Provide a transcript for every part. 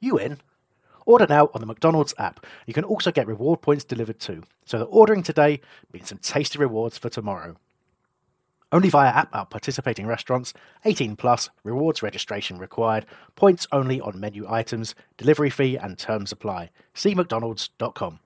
you in? Order now on the McDonald's app. You can also get reward points delivered too, so that ordering today means some tasty rewards for tomorrow. Only via app at participating restaurants, 18 plus, rewards registration required, points only on menu items, delivery fee and terms apply. See McDonald's.com.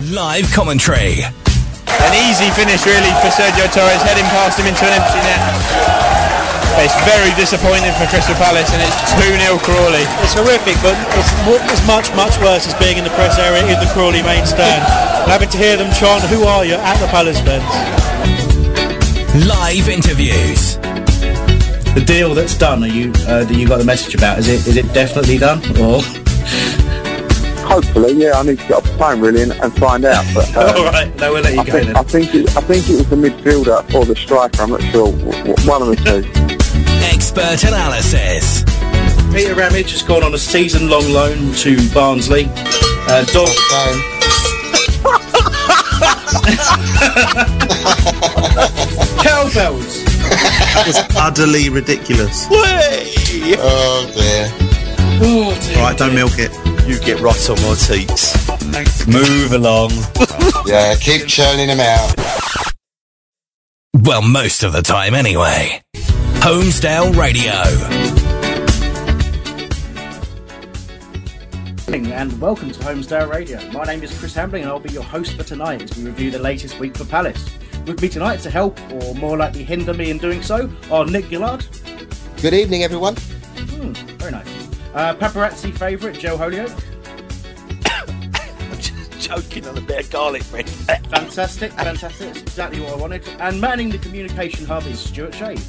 Live commentary. An easy finish really for Sergio Torres, heading past him into an empty net. It's very disappointing for Crystal Palace and it's 2-0 Crawley. It's horrific, but it's, it's, much, much worse as being in the press area in the Crawley main stand. and having to hear them chant, who are you, at the Palace fence. Live interviews. The deal that's done, are you, uh, that you got the message about, is it is it definitely done? Or hopefully, yeah, I need to get off the phone really and, and find out. But um, all right, no, we'll let you I go think, then. I think it, I think it was the midfielder or the striker. I'm not sure. One of the two. Expert analysis. Peter Ramage has gone on a season-long loan to Barnsley. Uh, Dog. Cowbells. That was utterly ridiculous. Oh dear. Oh, dear. Right, don't milk it. You get right on my teats. Move along. Yeah, keep churning them out. Well, most of the time anyway. Holmesdale Radio. And welcome to Holmesdale Radio. My name is Chris Hambling and I'll be your host for tonight as we review the latest week for Palace. With me tonight to help, or more likely hinder me in doing so, are Nick Gillard. Good evening, everyone. Hmm, very nice. Uh, paparazzi favourite, Joe Holyoke. I'm just choking on a bit of garlic bread. Fantastic, fantastic. That's exactly what I wanted. And manning the communication hub is Stuart Shade.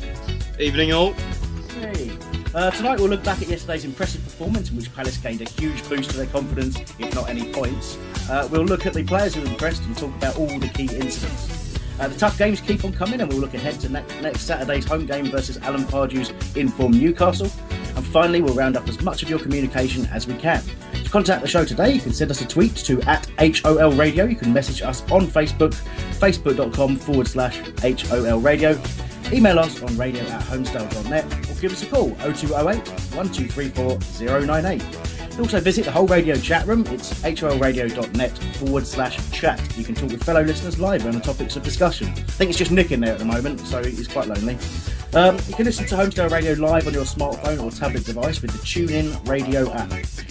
Evening all. Hey. Uh, tonight we'll look back at yesterday's impressive performance in which Palace gained a huge boost to their confidence, if not any points. Uh, we'll look at the players who impressed and talk about all the key incidents. Uh, the tough games keep on coming, and we'll look ahead to ne- next Saturday's home game versus Alan Pardew's informed Newcastle. And finally, we'll round up as much of your communication as we can. To contact the show today, you can send us a tweet to at HOL Radio. You can message us on Facebook, facebook.com forward slash HOL Radio. Email us on radio at holmesdale.net or give us a call 0208 1234 098. Also visit the whole radio chat room. It's holradio.net forward slash chat. You can talk with fellow listeners live on the topics of discussion. I think it's just Nick in there at the moment, so he's quite lonely. Um, you can listen to Holmesdale Radio live on your smartphone or tablet device with the TuneIn Radio app.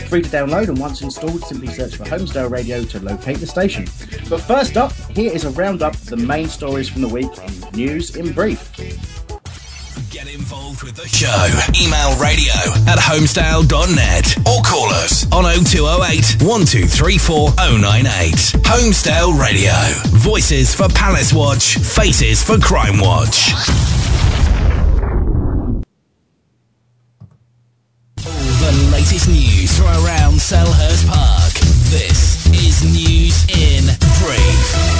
Free to download, and once installed, simply search for Holmesdale Radio to locate the station. But first up, here is a roundup of the main stories from the week in News in Brief. Get involved with the show. Email radio at holmesdale.net or call us on 0208 1234 098. Holmesdale Radio. Voices for Palace Watch, faces for Crime Watch. All the latest news from around Selhurst Park. This is News in Brief.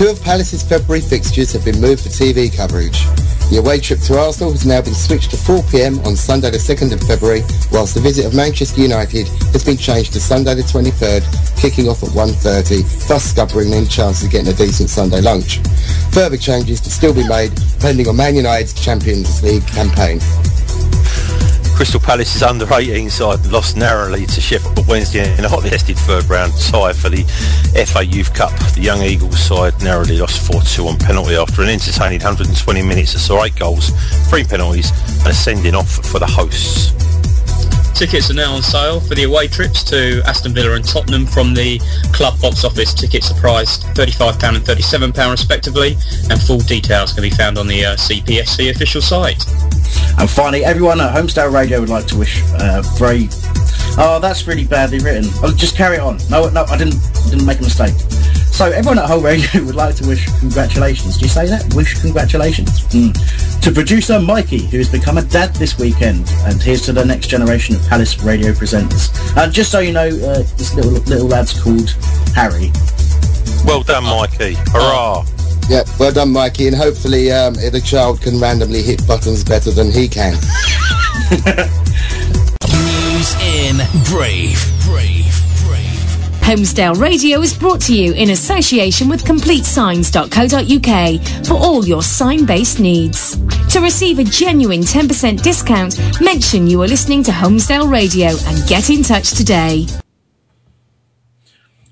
Two of Palace's February fixtures have been moved for TV coverage. The away trip to Arsenal has now been switched to 4pm on Sunday the 2nd of February, whilst the visit of Manchester United has been changed to Sunday the 23rd, kicking off at 1.30, thus scuppering any chances of getting a decent Sunday lunch. Further changes to still be made, depending on Man United's Champions League campaign. Crystal Palace's under 18 side lost narrowly to Sheffield Wednesday in a hotly tested third round tie for the FA Youth Cup. The Young Eagles side narrowly lost 4-2 on penalty after an entertaining 120 minutes of saw eight goals, three penalties and a sending off for the hosts. Tickets are now on sale for the away trips to Aston Villa and Tottenham from the club box office. Tickets are priced £35 and £37 respectively, and full details can be found on the uh, CPFC official site. And finally, everyone at Holmesdale Radio would like to wish uh, very. Oh, that's really badly written. I'll just carry on. No, no, I didn't didn't make a mistake. So everyone at Whole Radio would like to wish congratulations. Do you say that? Wish congratulations mm. to producer Mikey, who has become a dad this weekend. And here's to the next generation of Palace Radio presenters. And just so you know, uh, this little little lad's called Harry. Well done, Mikey. Hurrah! Yeah, well done, Mikey, and hopefully um, the child can randomly hit buttons better than he can. News in brief. Brief. Holmesdale Radio is brought to you in association with CompleteSigns.co.uk for all your sign-based needs. To receive a genuine 10% discount, mention you are listening to Holmesdale Radio and get in touch today.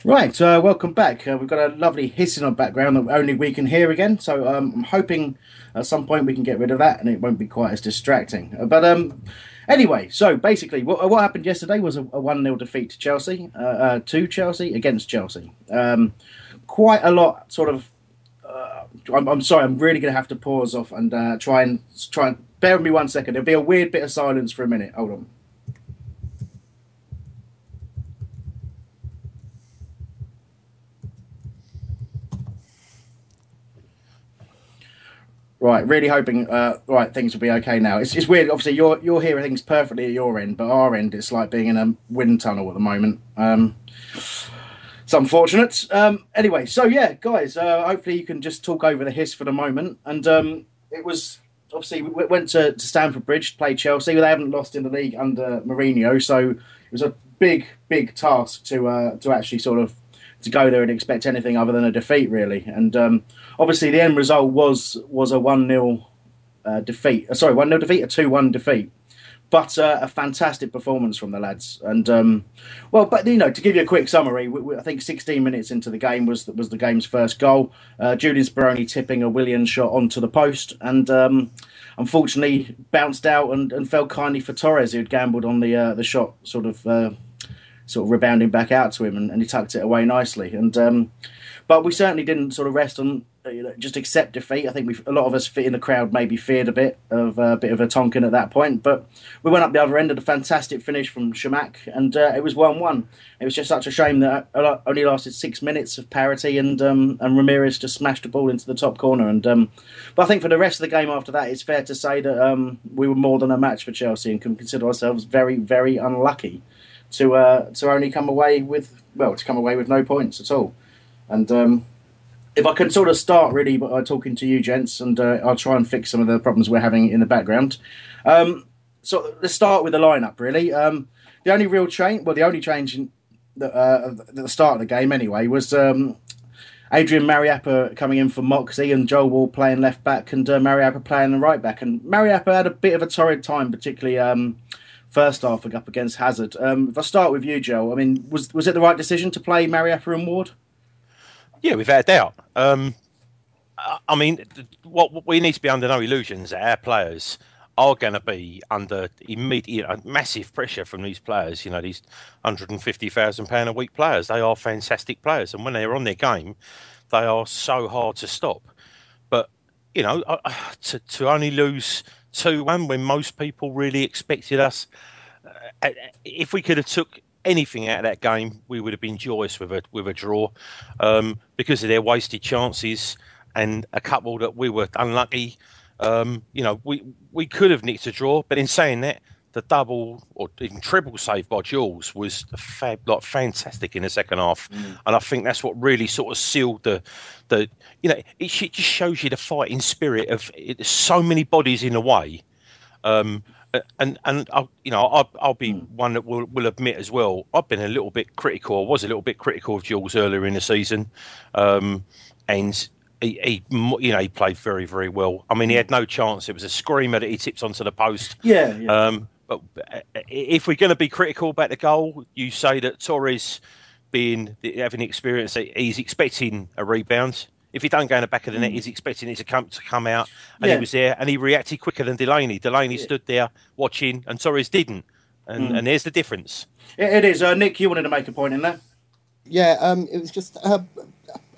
Right, uh, welcome back. Uh, we've got a lovely hissing on background that only we can hear again. So um, I'm hoping at some point we can get rid of that and it won't be quite as distracting. Uh, but um, Anyway, so basically, what, what happened yesterday was a, a 1 0 defeat to Chelsea, uh, uh, to Chelsea, against Chelsea. Um, quite a lot, sort of. Uh, I'm, I'm, sorry, I'm really going to have to pause off and uh, try and try and bear with me one second. There'll be a weird bit of silence for a minute. Hold on. Right, really hoping. Uh, right, things will be okay now. It's, it's weird. Obviously, you're you're hearing things perfectly at your end, but our end, it's like being in a wind tunnel at the moment. Um, it's unfortunate. Um, anyway, so yeah, guys. Uh, hopefully, you can just talk over the hiss for the moment. And um, it was obviously we went to, to Stamford Bridge to play Chelsea. They haven't lost in the league under Mourinho, so it was a big, big task to uh, to actually sort of to go there and expect anything other than a defeat, really. And um, obviously, the end result was was a one 0 uh, defeat. Uh, sorry, one 0 defeat, a two one defeat. But uh, a fantastic performance from the lads, and um, well, but you know, to give you a quick summary, we, we, I think 16 minutes into the game was was the game's first goal. Uh, Julian Speroni tipping a Williams shot onto the post, and um, unfortunately bounced out and, and fell kindly for Torres, who had gambled on the uh, the shot, sort of uh, sort of rebounding back out to him, and, and he tucked it away nicely. And um, but we certainly didn't sort of rest on you know, just accept defeat. I think we a lot of us in the crowd maybe feared a bit of uh, a bit of a Tonkin at that point, but we went up the other end of a fantastic finish from Chamakh, and uh, it was one-one. It was just such a shame that it only lasted six minutes of parity, and um, and Ramires just smashed the ball into the top corner. And um, but I think for the rest of the game after that, it's fair to say that um, we were more than a match for Chelsea, and can consider ourselves very very unlucky to uh, to only come away with well to come away with no points at all. And um, if I can sort of start really by talking to you, gents, and uh, I'll try and fix some of the problems we're having in the background. Um, so let's start with the lineup. Really, um, the only real change, well, the only change in the, uh, at the start of the game anyway was. Um, Adrian Mariappa coming in for Moxey and Joel Ward playing left back and uh, Mariappa playing the right back. And Mariappa had a bit of a torrid time, particularly um, first half up against Hazard. Um, if I start with you, Joe, I mean, was was it the right decision to play Mariappa and Ward? Yeah, without a doubt. Um, I mean, what we need to be under no illusions that our players are going to be under immediate, you know, massive pressure from these players. You know, these hundred and fifty thousand pound a week players. They are fantastic players, and when they're on their game, they are so hard to stop. But you know, to to only lose 2 1 when most people really expected us. Uh, if we could have took anything out of that game, we would have been joyous with a with a draw um, because of their wasted chances and a couple that we were unlucky. Um, you know, we we could have nicked a draw, but in saying that, the double or even triple save by Jules was fab, like fantastic in the second half, mm. and I think that's what really sort of sealed the the you know it, just shows you the fighting spirit of it, so many bodies in the way. Um, and and I'll, you know I'll, I'll be mm. one that will, will admit as well. I've been a little bit critical. I was a little bit critical of Jules earlier in the season, um, and he, he, you know he played very very well. I mean he had no chance. It was a screamer that he tipped onto the post. Yeah. yeah. Um, but uh, if we're going to be critical about the goal, you say that Torres, being having experience, he's expecting a rebound. If he don't go in the back of the net, hmm. he's expecting it to come to come out, and yeah. he was there, and he reacted quicker than Delaney. Delaney yeah. stood there watching, and Torres didn't. and Mm. and there's the difference. It, it is. Uh, Nick, you wanted to make a point in there. Yeah, um, it was just. Uh,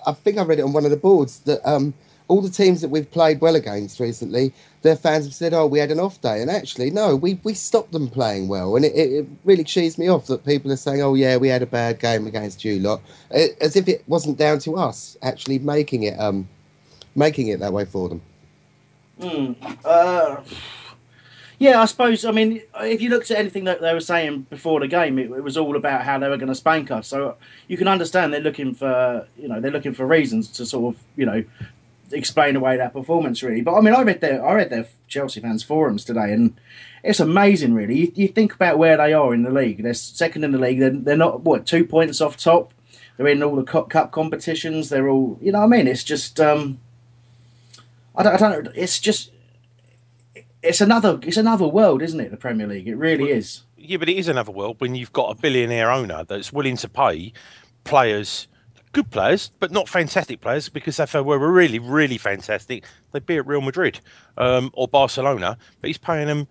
I think I read it on one of the boards that um, all the teams that we've played well against recently, their fans have said, "Oh, we had an off day," and actually, no, we, we stopped them playing well, and it, it, really cheesed me off that people are saying, "Oh, yeah, we had a bad game against you lot," as if it wasn't down to us actually making it um, making it that way for them. Mm. Uh, yeah, I suppose. I mean, if you looked at anything that they were saying before the game, it, it was all about how they were going to spank us. So you can understand they're looking for, you know, they're looking for reasons to sort of, you know, explain away that performance really. But I mean, I read their, I read their Chelsea fans forums today, and it's amazing really. You, you think about where they are in the league. They're second in the league. They're, they're not what two points off top. They're in all the cup, cup competitions. They're all, you know, what I mean, it's just. um I don't, I don't know. It's just it's another it's another world, isn't it? The Premier League. It really is. Yeah, but it is another world when you've got a billionaire owner that's willing to pay players, good players, but not fantastic players, because if they were really, really fantastic, they'd be at Real Madrid um, or Barcelona. But he's paying them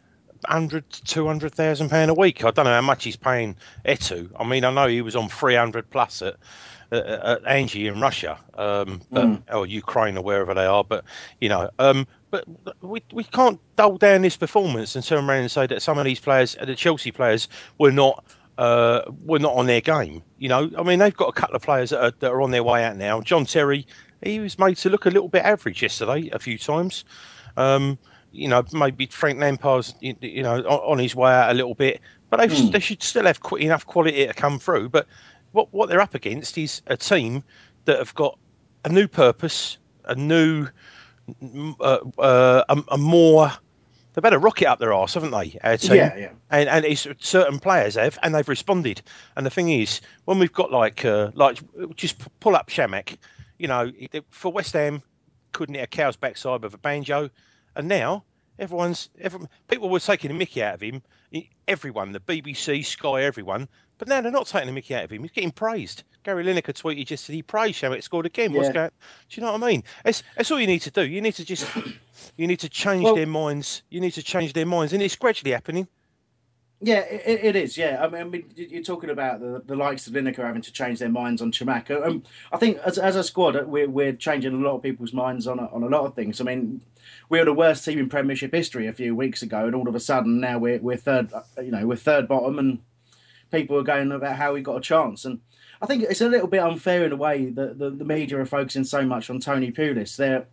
hundred to two hundred thousand pound a week. I don't know how much he's paying Eto'o. I mean, I know he was on three hundred plus at. At, at Anzhi in Russia, um, but, Mm. or Ukraine or wherever they are, but you know, um, but we we can't dull down this performance and turn around and say that some of these players, the Chelsea players, were not uh, were not on their game. You know, I mean, they've got a couple of players that are, that are on their way out now. John Terry, he was made to look a little bit average yesterday a few times. Um, you know, maybe Frank Lampard's you know on, on his way out a little bit, but they Hmm. they should still have qu- enough quality to come through. But what what they're up against is a team that have got a new purpose, a new, uh, uh, a, a more. They've had a rocket up their arse, haven't they? Our team? Yeah, yeah. And and it's certain players have, and they've responded. And the thing is, when we've got like uh, like just pull up Chamakh, you know, for West Ham, couldn't hit a cow's backside with a banjo, and now everyone's everyone, people were taking a Mickey out of him. Everyone, the BBC, Sky, everyone. But now they're not taking a Mickey out of him. He's getting praised. Gary Lineker tweeted just that he praised Chamakh scored again. What's Yeah. going? Do you know what I mean? It's, that's all you need to do. You need to just you need to change Well- their minds. You need to change their minds, and it's gradually happening. Yeah, it, it is. Yeah, I mean, I mean, you- you're talking about the, the likes of Lineker having to change their minds on Chimaka. Um, I think as, as a squad, uh, we're, we're changing a lot of people's minds on a, on a lot of things. I mean, we were the worst team in Premiership history a few weeks ago, and all of a sudden now we're we're third. uh, You know, we're third bottom, and people are going about how he got a chance. And I think it's a little bit unfair in a way that the, the media are focusing so much on Tony Pulis. They're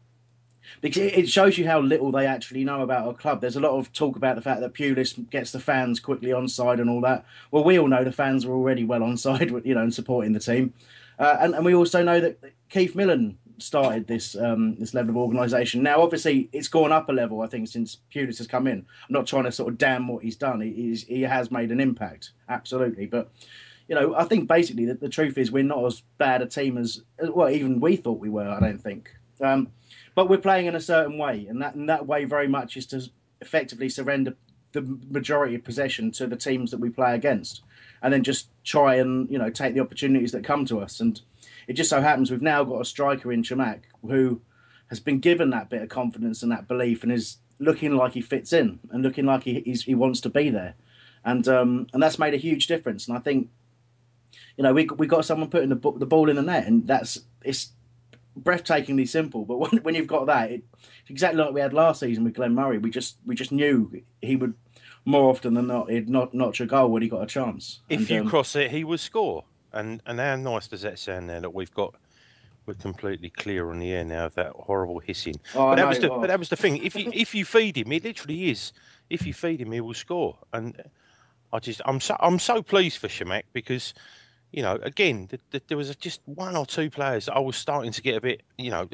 because it shows you how little they actually know about our club. There's a lot of talk about the fact that Pulis gets the fans quickly on side and all that. Well, we all know the fans are already well on side, you know, and supporting the team. Uh, and, and we also know that Keith Millen started this um, this level of organisation. Now, obviously, it's gone up a level. I think since Pulis has come in. I'm not trying to sort of damn what he's done. He, he has made an impact, absolutely. But you know, I think basically that the truth is we're not as bad a team as well even we thought we were. I don't think. Um, but we're playing in a certain way, and that and that way very much is to effectively surrender the majority of possession to the teams that we play against, and then just try and you know take the opportunities that come to us. And it just so happens we've now got a striker in Chamakh who has been given that bit of confidence and that belief, and is looking like he fits in and looking like he he's, he wants to be there, and um, and that's made a huge difference. And I think you know, we we got someone putting the the ball in the net, and that's it's breathtakingly simple. But when, when you've got that, it, it's exactly like we had last season with Glenn Murray. We just we just knew he would more often than not he'd not notch a goal when he got a chance. If And, you um, cross it, he will score. And and how nice does that sound now that we've got we're completely clear on the air now of that horrible hissing. Oh, but that was the but that was the thing. If you if you feed him, it literally is. If you feed him, he will score. And I just I'm so I'm so pleased for Chamakh because. You know, again, th- th- there was just one or two players that I was starting to get a bit. You know,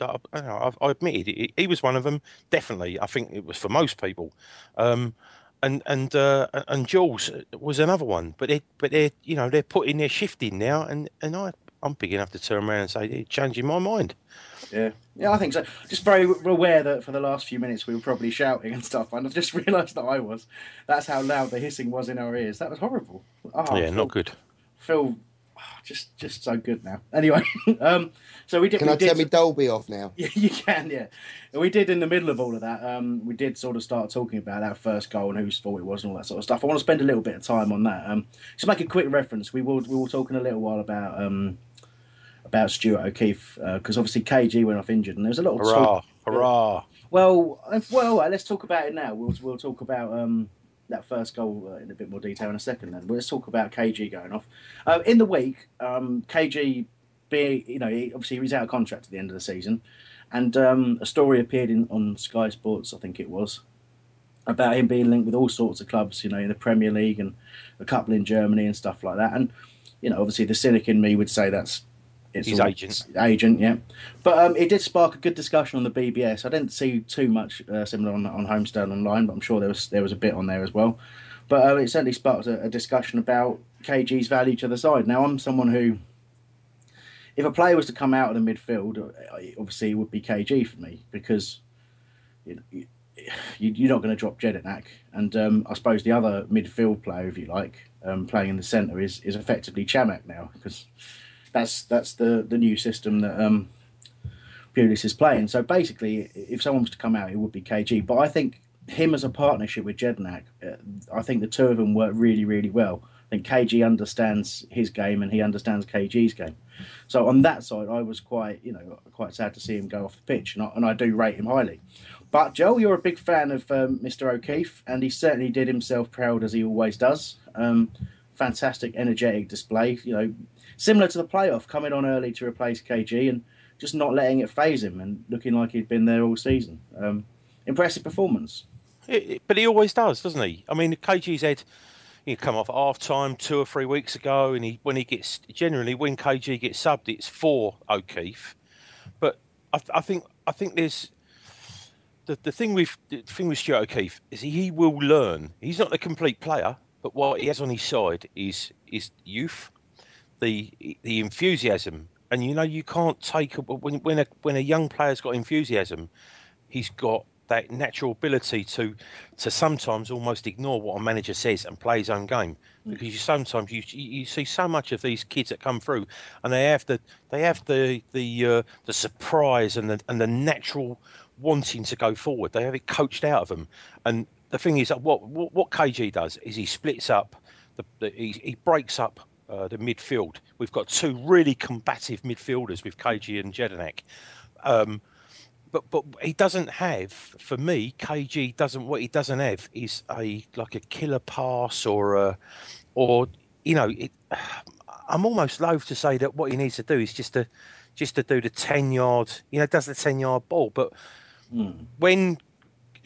I, I, know, I I admitted it, he was one of them. Definitely, I think it was for most people. Um, and and uh, and Jules was another one. But they but they you know they're putting their shift in now, and and I I'm big enough to turn around and say they're changing my mind. Yeah, yeah, I think so. Just very aware that for the last few minutes we were probably shouting and stuff, and I've just realised that I was. That's how loud the hissing was in our ears. That was horrible. Oh, yeah, Phil- not good. Phil just just so good now. Anyway, um, so we did. Can we I did, turn my Dolby off now? Yeah, you can. Yeah, we did in the middle of all of that. Um, we did sort of start talking about our first goal and whose fault it was and all that sort of stuff. I want to spend a little bit of time on that. Um, just make a quick reference. We will we were talking a little while about um, about Stuart O'Keefe because obviously KG went off injured and there was a lot of Hurrah! talk. Hurrah! Well, if- well, uh, let's talk about it now. We'll we'll talk about um, that first goal uh, in a bit more detail in a second. Then let's talk about KG going off uh, in the week. Um, KG, be you know, he, obviously he was out of contract at the end of the season, and um, a story appeared in on Sky Sports, I think it was, about him being linked with all sorts of clubs, you know, in the Premier League and a couple in Germany and stuff like that. And you know, obviously the cynic in me would say that's it's His all- agent. agent, yeah. But um, it did spark a good discussion on the BBS. I didn't see too much uh, similar on on Holmesdale Online, but I'm sure there was there was a bit on there as well. But uh, it certainly sparked a, a discussion about KG's value to the side. Now I'm someone who, if a player was to come out of the midfield, uh, obviously it would be KG for me because you know, you, you're not going to drop Jedinak. And um, I suppose the other midfield player, if you like, um, playing in the centre is, is effectively Chamakh now because that's that's the, the new system that um, Pulis is playing. So basically, if someone was to come out, it would be KG. But I think him as a partnership with Jedinak, uh, I think the two of them work really, really well. I think KG understands his game and he understands KG's game. So on that side, I was quite, you know, quite sad to see him go off the pitch, and I, and I do rate him highly. But Joel, you're a big fan of um, Mr. O'Keefe, and he certainly did himself proud as he always does. Um, fantastic, energetic display. You know, similar to the playoff, coming on early to replace KG and just not letting it phase him, and looking like he'd been there all season. Um, impressive performance. It, it- but he always does, doesn't he? I mean, KG's had he come off half time two or three weeks ago, and he when he gets generally when KG gets subbed, it's for O'Keefe. But I, I think I think there's the the thing with the thing with Stuart O'Keefe is he, he will learn. He's not a complete player, but what he has on his side is is youth, the the enthusiasm, and you know you can't take a, when when a when a young player's got enthusiasm, he's got that natural ability to to sometimes almost ignore what a manager says and play his own game. Because you sometimes you you see so much of these kids that come through and they have the they have the the uh, the surprise and the and the natural wanting to go forward. They have it coached out of them. And the thing is that what what, what KG does is he splits up the, the he, he breaks up uh, the midfield. We've got two really combative midfielders with KG and Jedinak. Um, but but he doesn't have for me KG doesn't what he doesn't have is a like a killer pass or a or you know it, I'm almost loath to say that what he needs to do is just to just to do the 10 yard you know does the 10 yard ball. But when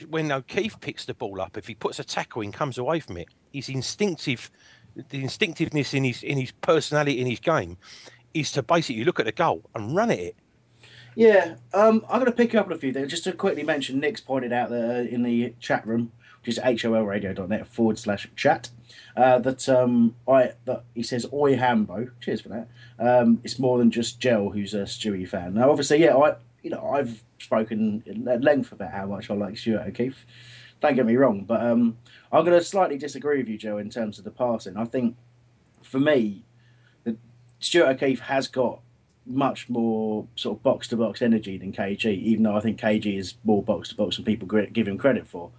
when O'Keefe picks the ball up if he puts a tackle in comes away from it his instinctive the instinctiveness in his in his personality in his game is to basically look at the goal and run at it Yeah, um, I'm going to pick you up on a few things. Just to quickly mention, Nick's pointed out there in the chat room, which is holradio.net forward slash chat, uh, that um, I that he says Oi Hambo. Cheers for that. Um, it's more than just Gel, who's a Stewie fan. Now, obviously, yeah, I you know I've spoken at length about how much I like Stuart O'Keefe. Don't get me wrong, but um, I'm going to slightly disagree with you, Joe, in terms of the passing. I think for me, the, Stuart O'Keefe has got much more sort of box to box energy than KG, even though I think KG is more box to box than people give him credit for.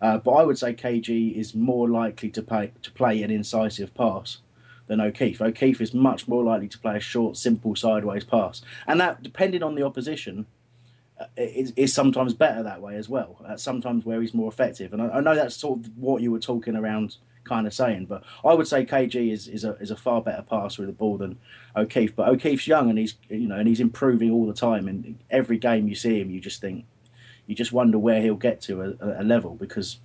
Uh, but I would say KG is more likely to play to play an incisive pass than O'Keefe. O'Keefe is much more likely to play a short, simple sideways pass, and that, depending on the opposition, is, is sometimes better that way as well. Uh, sometimes where he's more effective, and I, I know that's sort of what you were talking around, kind of saying. But I would say KG is, is a is a far better passer with the ball than O'Keefe. But O'Keefe's young and he's you know and he's improving all the time. And every game you see him, you just think you just wonder where he'll get to a, a- level because.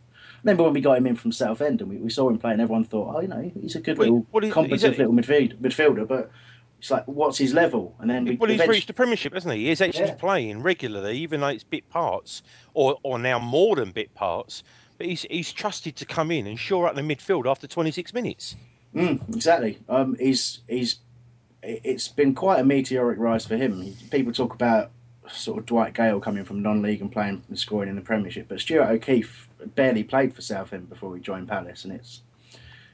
Remember when we got him in from Southend and we, we saw him play and everyone thought, oh, you know, he's a good Well, little well, he- he's competent little midfield, midfielder, but it's like, what's his level? And then we Well, he's eventually- reached the Premiership, hasn't he? He's actually Yeah. playing regularly, even though it's bit parts, or or now more than bit parts. But he's he's trusted to come in and shore up the midfield after 26 minutes. Mm, exactly. Um, he's he's it- it's been quite a meteoric rise for him. People talk about sort of Dwight Gayle coming from non-league and playing and scoring in the Premiership, but Stuart O'Keefe barely played for Southend before he joined Palace, and it's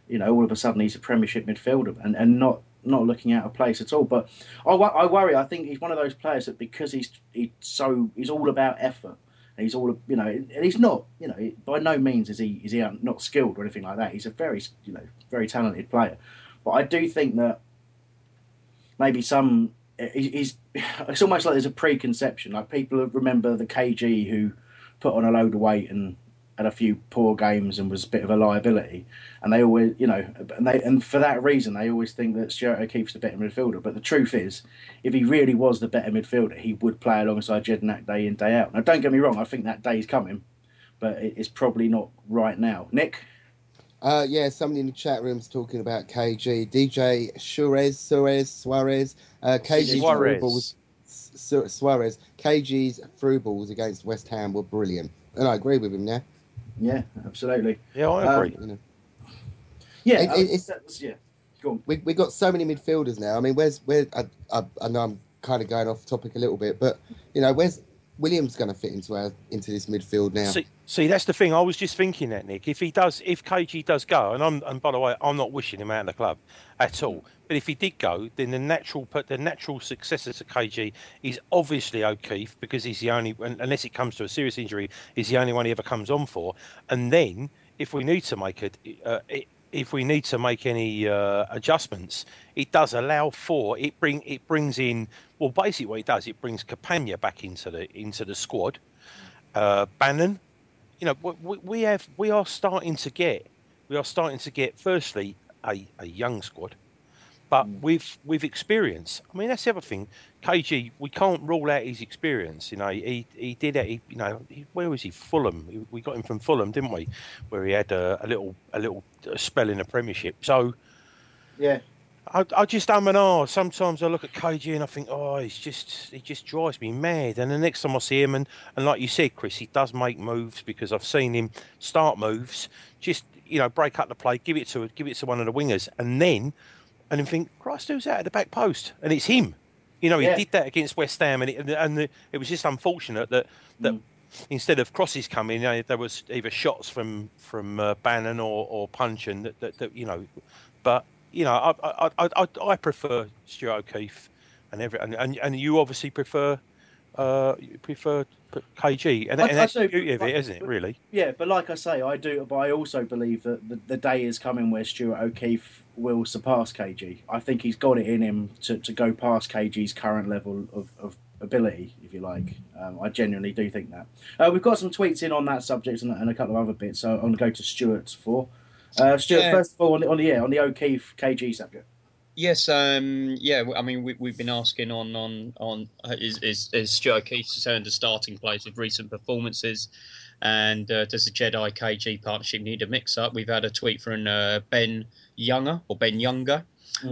you know all of a sudden he's a Premiership midfielder, and and not not looking out of place at all. But I, I worry. I think he's one of those players that because he's he's so he's all about effort. And he's all you know, and he's not you know by no means is he is he not skilled or anything like that. He's a very you know very talented player. But I do think that maybe some he's it's almost like there's a preconception. Like people remember the KG who put on a load of weight and had a few poor games and was a bit of a liability, and they always you know and they and for that reason they always think that Stuart O'Keefe's the better midfielder. But the truth is, if he really was the better midfielder, he would play alongside Jedinak day in day out. Now don't get me wrong, I think that day's coming, but it's probably not right now. Nick. Uh, yeah, somebody in the chat room's talking about KG. DJ Suarez, Suarez, Suarez. Uh, KG's Suarez. through balls, Su- Suarez. KG's through balls against West Ham were brilliant, and I agree with him now. Yeah, absolutely. Yeah, I Um, agree. You know. Yeah, It- it- it's- that's- yeah. Go on. We we got so many midfielders now. I mean, where's where? I, I, I know I'm kind of going off topic a little bit, but you know, where's Williams going to fit into our into this midfield now? See, see, that's the thing. I was just thinking that Nick. If he does, if KG does go, and I'm, and by the way, I'm not wishing him out of the club at all. But if he did go, then the natural, the natural successor to KG is obviously O'Keefe because he's the only, unless it comes to a serious injury, he's the only one he ever comes on for. And then, if we need to make it, uh, if we need to make any uh, adjustments, it does allow for it. Bring it brings in well, basically what it does, it brings Campaña back into the into the squad. Uh, Bannan, you know, we, we have we are starting to get we are starting to get firstly a, a young squad, but with with experience. I mean, that's the other thing. KG, we can't rule out his experience. You know, he he did it. He, you know, he, where was he? Fulham. We got him from Fulham, didn't we? Where he had a, a little a little spell in the Premiership. So. Yeah. I, I just am and ah. Sometimes I look at KG and I think, oh, he's just he just drives me mad. And the next time I see him, and, and like you said, Chris, he does make moves because I've seen him start moves, just you know, break up the play, give it to give it to one of the wingers, and then and then think, Christ, who's out at the back post? And it's him. You know, he Yeah. did that against West Ham, and it, and, the, it was just unfortunate that that instead of crosses coming, you know, there was either shots from from uh, Bannan or, or Punch, and that, that, that you know, but you know, I I, I, I, I prefer Stuart O'Keefe, and every and, and, and you obviously prefer uh you prefer KG, and, I- and I that's do, the beauty of it, isn't it? Really. Yeah, but like I say, I do. But I also believe that the, the day is coming where Stuart O'Keefe will surpass KG. I think he's got it in him to, to go past KG's current level of, of ability, if you like. Um, I genuinely do think that. Uh, we've got some tweets in on that subject and, and a couple of other bits. So I'm going to go to Stuart for. Uh, Stuart, Yeah. first of all, on the, on the yeah on the O'Keefe KG subject. Yes, um, yeah. I mean, we, we've been asking on on on uh, is is, is Stuart O'Keefe returned to starting place with recent performances, and uh, does the Jedi KG partnership need a mix up? We've had a tweet from uh, Ben Younger or Ben Younger.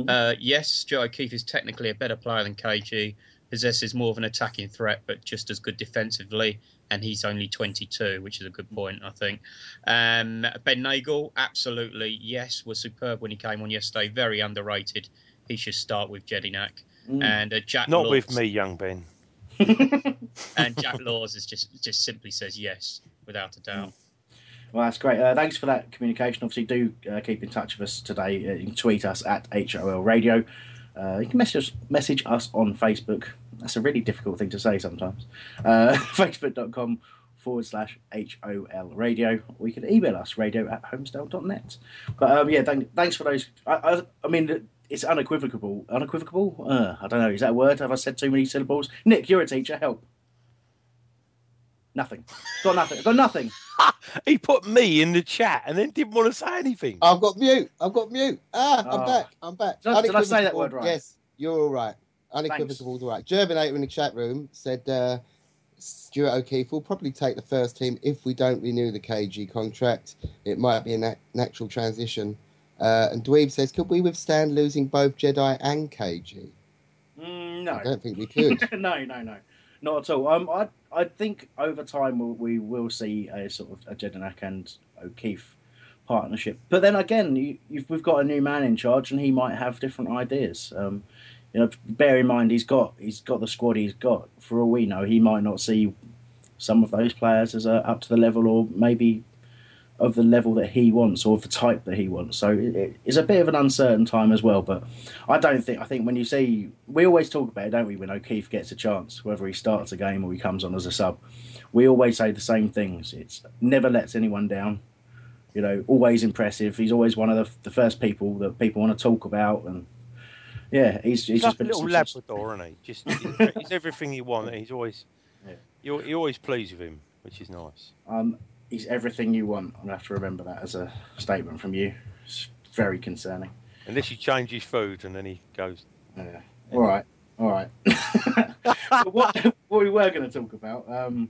Uh, yes, Stuart O'Keefe is technically a better player than KG, possesses more of an attacking threat, but just as good defensively. And he's only 22, which is a good point, I think. Um, ben Nagel, absolutely, yes, was superb when he came on yesterday. Very underrated. He should start with Jedinak. Mm. And uh, Jack Not Laws, with me, young Ben. and Jack Laws is just just simply says yes without a doubt. Well, that's great. Uh, thanks for that communication. Obviously, do uh, keep in touch with us today. Uh, you can tweet us at HOL Radio. Uh, you can message message us on Facebook. That's a really difficult thing to say sometimes. Uh, Facebook.com forward slash HOL Radio. Or you can email us radio at holmesdale.net. But um, yeah, thank, thanks for those. I, I, I mean, it's unequivocal. Unequivocal? Uh, I don't know. Is that a word? Have I said too many syllables? Nick, you're a teacher. Help. Nothing. Got nothing. Got nothing. He put me in the chat and then didn't want to say anything. I've got mute. I've got mute. Ah, I'm Oh. back. I'm back. Did I- did I say that word right? Yes, you're all right. Unequivocal, right. Germinator in the chat room said uh, Stuart O'Keefe will probably take the first team if we don't renew the KG contract. It might be a nat- natural transition. Uh, and Dweeb says, could we withstand losing both Jedi and KG? Mm, no. I don't think we could. no, no, no, not at all. Um, I I think over time we'll, we will see a sort of a Jedinak and O'Keefe partnership. But then again, you, you've, we've got a new man in charge, and he might have different ideas. Um, you know, bear in mind he's got he's got the squad he's got. For all we know, he might not see some of those players as uh, up to the level, or maybe of the level that he wants or of the type that he wants. So it, it- it's a bit of an uncertain time as well. But I don't think I think when you see we always talk about it, don't we? When O'Keefe gets a chance, whether he starts a game or he comes on as a sub, we always say the same things. It's never lets anyone down. You know, always impressive. He's always one of the, the first people that people want to talk about, and yeah, he's, he's He's just like a little Labrador, isn't he? Just he's, everything you want. He's always you're, you're always pleased with him, which is nice. Um, he's everything you want. I'm gonna have to remember that as a statement from you. It's very concerning. Unless you change his food and then he goes. Yeah. All right, all right. What, what we were going to talk about um,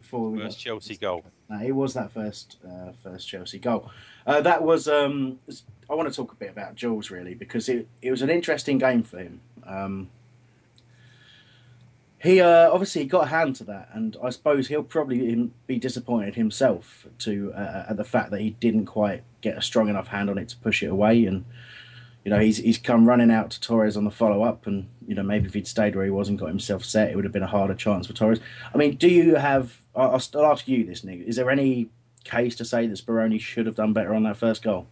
before we First got, Chelsea goal. No, it was that first uh, first Chelsea goal. Uh, that was. Um, I want to talk a bit about Jules really because it, it was an interesting game for him. Um, he uh, obviously got a hand to that, and I suppose he'll probably be disappointed himself to uh, at the fact that he didn't quite get a strong enough hand on it to push it away. And you know he's he's come running out to Torres on the follow up, and you know maybe if he'd stayed where he was and got himself set, it would have been a harder chance for Torres. I mean, do you have? I'll, I'll I'll ask you this, Nick. Is there any case to say that Speroni should have done better on that first goal?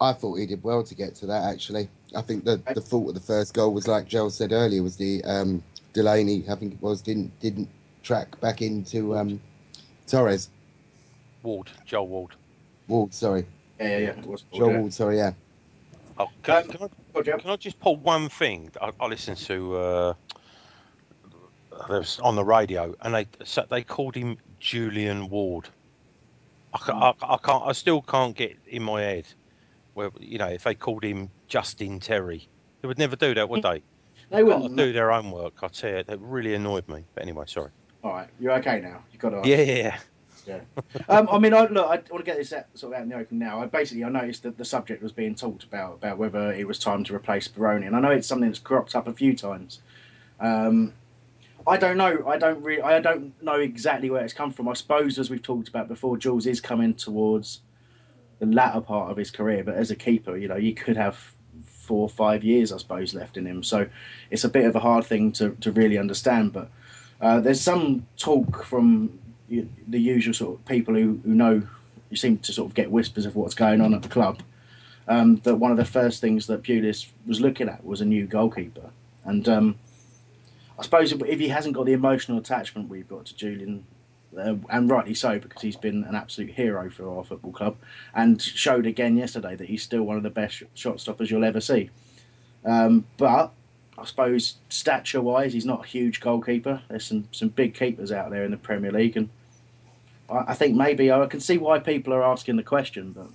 I thought he did well to get to that. Actually, I think the the fault of the first goal was like Joel said earlier was the um, Delaney. I think it was didn't didn't track back into um, Torres. Ward, Joel Ward. Ward, sorry. Yeah, yeah, yeah. It was Joel Ward, sorry, yeah. Oh, can, can, I, can I just pull one thing? I, I listened to uh, there was on the radio, and they so they called him Julian Ward. I, I, I can't. I still can't get in my head where you know if they called him Justin Terry, they would never do that, would they? They wouldn't. Do their own work. I tell you, that really annoyed me. But anyway, sorry. All right, you're okay now. You got to. Yeah, yeah, yeah. Yeah. um, I mean, I, look, I want to get this out, sort of out in the open now. I basically I noticed that the subject was being talked about about whether it was time to replace Speroni, and I know it's something that's cropped up a few times. Um, I don't know. I don't really. I don't know exactly where it's come from. I suppose, as we've talked about before, Jules is coming towards the latter part of his career, but as a keeper, you know, you could have four or five years, I suppose, left in him. So it's a bit of a hard thing to, to really understand. But uh, there's some talk from the usual sort of people who, who know, you seem to sort of get whispers of what's going on at the club. Um, that one of the first things that Pulis was looking at was a new goalkeeper. And um, I suppose if he hasn't got the emotional attachment we've got to Julian, uh, and rightly so, because he's been an absolute hero for our football club, and showed again yesterday that he's still one of the best shot stoppers you'll ever see. Um, but I suppose stature-wise, he's not a huge goalkeeper. There's some, some big keepers out there in the Premier League, and I, I think maybe I can see why people are asking the question. But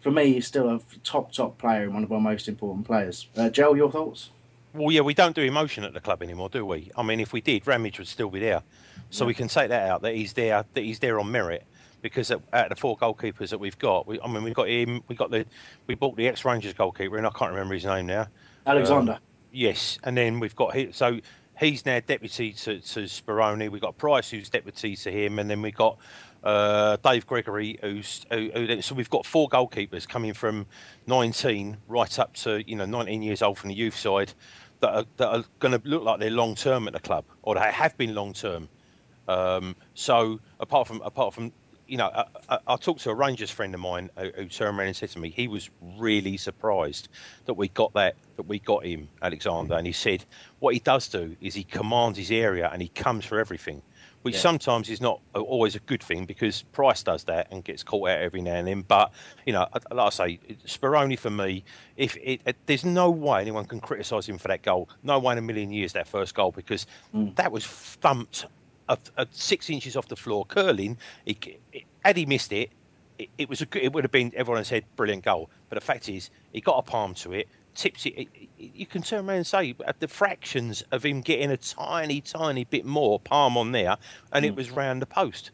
for me, he's still a top top player and one of our most important players. Uh, Joel, your thoughts? Well, yeah, we don't do emotion at the club anymore, do we? I mean, if we did, Ramage would still be there. So we can take that out that he's there, that he's there on merit. Because out of the four goalkeepers that we've got, we, I mean, we've got him, we got the, we bought the ex Rangers goalkeeper, and I can't remember his name now. Alexander. Um, yes, and then we've got he, so he's now deputy to, to Speroni. We've got Price, who's deputy to him, and then we've got uh, Dave Gregory, who's who, who, so we've got four goalkeepers coming from 19 right up to you know 19 years old from the youth side that are, that are going to look like they're long term at the club, or they have been long term. Um, so apart from apart from you know, I, I, I talked to a Rangers friend of mine who, who turned around and said to me he was really surprised that we got that that we got him Alexander, and he said what he does do is he commands his area and he comes for everything, which Yeah. sometimes is not always a good thing because Price does that and gets caught out every now and then. But you know, like I say, Speroni for me, if it, it, there's no way anyone can criticise him for that goal, no way in a million years that first goal because mm. that was thumped a, a six inches off the floor, curling. It, had he missed it, it, it was a good, it would have been everyone said brilliant goal. But the fact is, he got a palm to it, tips it. you can turn around and say at the fractions of him getting a tiny, tiny bit more palm on there, and it was round the post.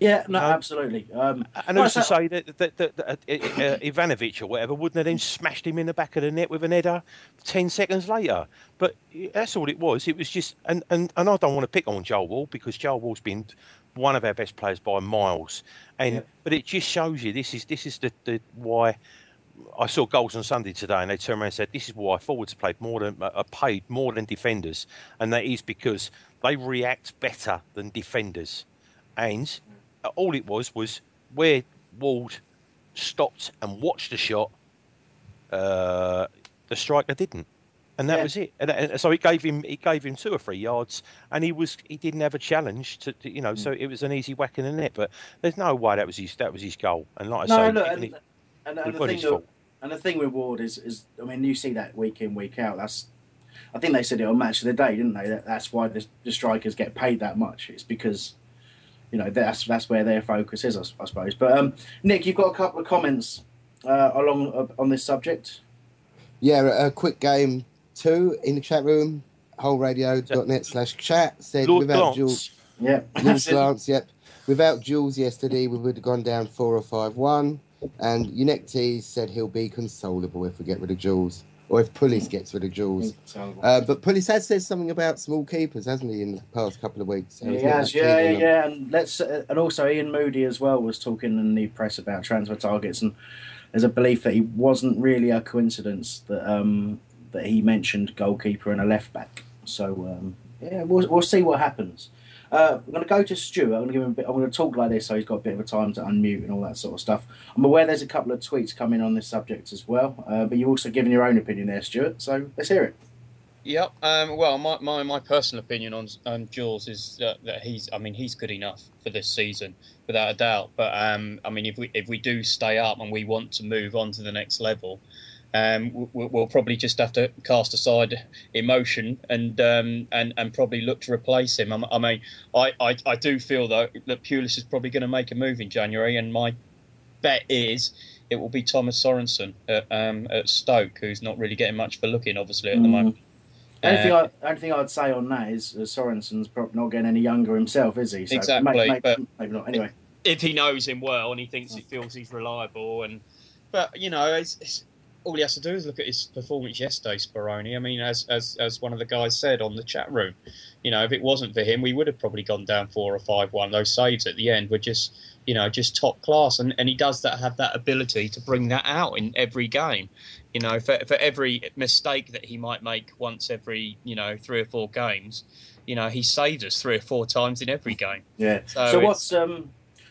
Yeah, no, absolutely. Um, And well, to say that, that, that, that uh, uh, Ivanovic or whatever wouldn't have then smashed him in the back of the net with an header 10 seconds later? But that's all it was. It was just, and, and, and I don't want to pick on Joel Ward because Joel Ward's been one of our best players by miles. And But it just shows you this is this is the, the why. I saw goals on Sunday today, and they turned around and said, "This is why forwards played more than uh, are paid more than defenders, and that is because they react better than defenders." And uh, all it was was where Ward stopped and watched the shot, uh, the striker didn't, and that Yeah. was it. And, uh, and so it gave him it gave him two or three yards, and he was he didn't have a challenge to, to you know. Mm. So it was an easy whack in the net. But there's no way that was his that was his goal. And like I No, say, look, and, and, the thing that- and the thing with Ward is, is, I mean, you see that week in, week out. That's, I think they said it on Match of the Day, didn't they? That that's why the, the strikers get paid that much. It's because, you know, that's that's where their focus is, I suppose. But um, Nick, you've got a couple of comments uh, along uh, on this subject. Yeah, a quick game two in the chat room, wholeradio.net slash chat said Lord without Glance. Jules. Yeah. Lord Glance, yep. Without Jules yesterday, we would have gone down 4 or 5 1. And Unecti said he'll be consolable if we get rid of Jules. Or if Pulis gets rid of Jules. Uh, but Pulis has said something about small keepers, hasn't he, in the past couple of weeks? So He has, yeah, yeah, yeah, and let's uh, and also Iain Moody as well was talking in the press about transfer targets, and there's a belief that he wasn't really a coincidence that um, that he mentioned goalkeeper and a left back. So um, yeah, we'll we'll see what happens. Uh, I'm going to go to Stuart. I'm going to give him a bit. I'm going to talk like this, so he's got a bit of a time to unmute and all that sort of stuff. I'm aware there's a couple of tweets coming on this subject as well, uh, but you've also given your own opinion there, Stuart. So let's hear it. Yep. Um, well, my, my, my personal opinion on on Jules is that, that he's. I mean, he's good enough for this season, without a doubt. But um, I mean, if we if we do stay up and we want to move on to the next level, um, we'll, we'll probably just have to cast aside emotion and um, and and probably look to replace him. I, I mean, I, I, I do feel though that Pulis is probably going to make a move in January, and my bet is it will be Thomas Sorensen at, um, at Stoke, who's not really getting much for looking, obviously at the Mm. moment. Anything, Uh, I, anything I'd say on that is uh, Sorensen's probably not getting any younger himself, is he? So Exactly, may- may- but- maybe not. Anyway, if he knows him well and he thinks he feels he's reliable and but you know it's, it's, all he has to do is look at his performance yesterday Speroni. I mean as, as as one of the guys said on the chat room you know if it wasn't for him we would have probably gone down four or five one. Those saves at the end were just you know just top class. And, and he does that have that ability to bring that out in every game. You know for, for every mistake that he might make once every you know three or four games you know he saves us three or four times in every game. Yeah. So So, what's um,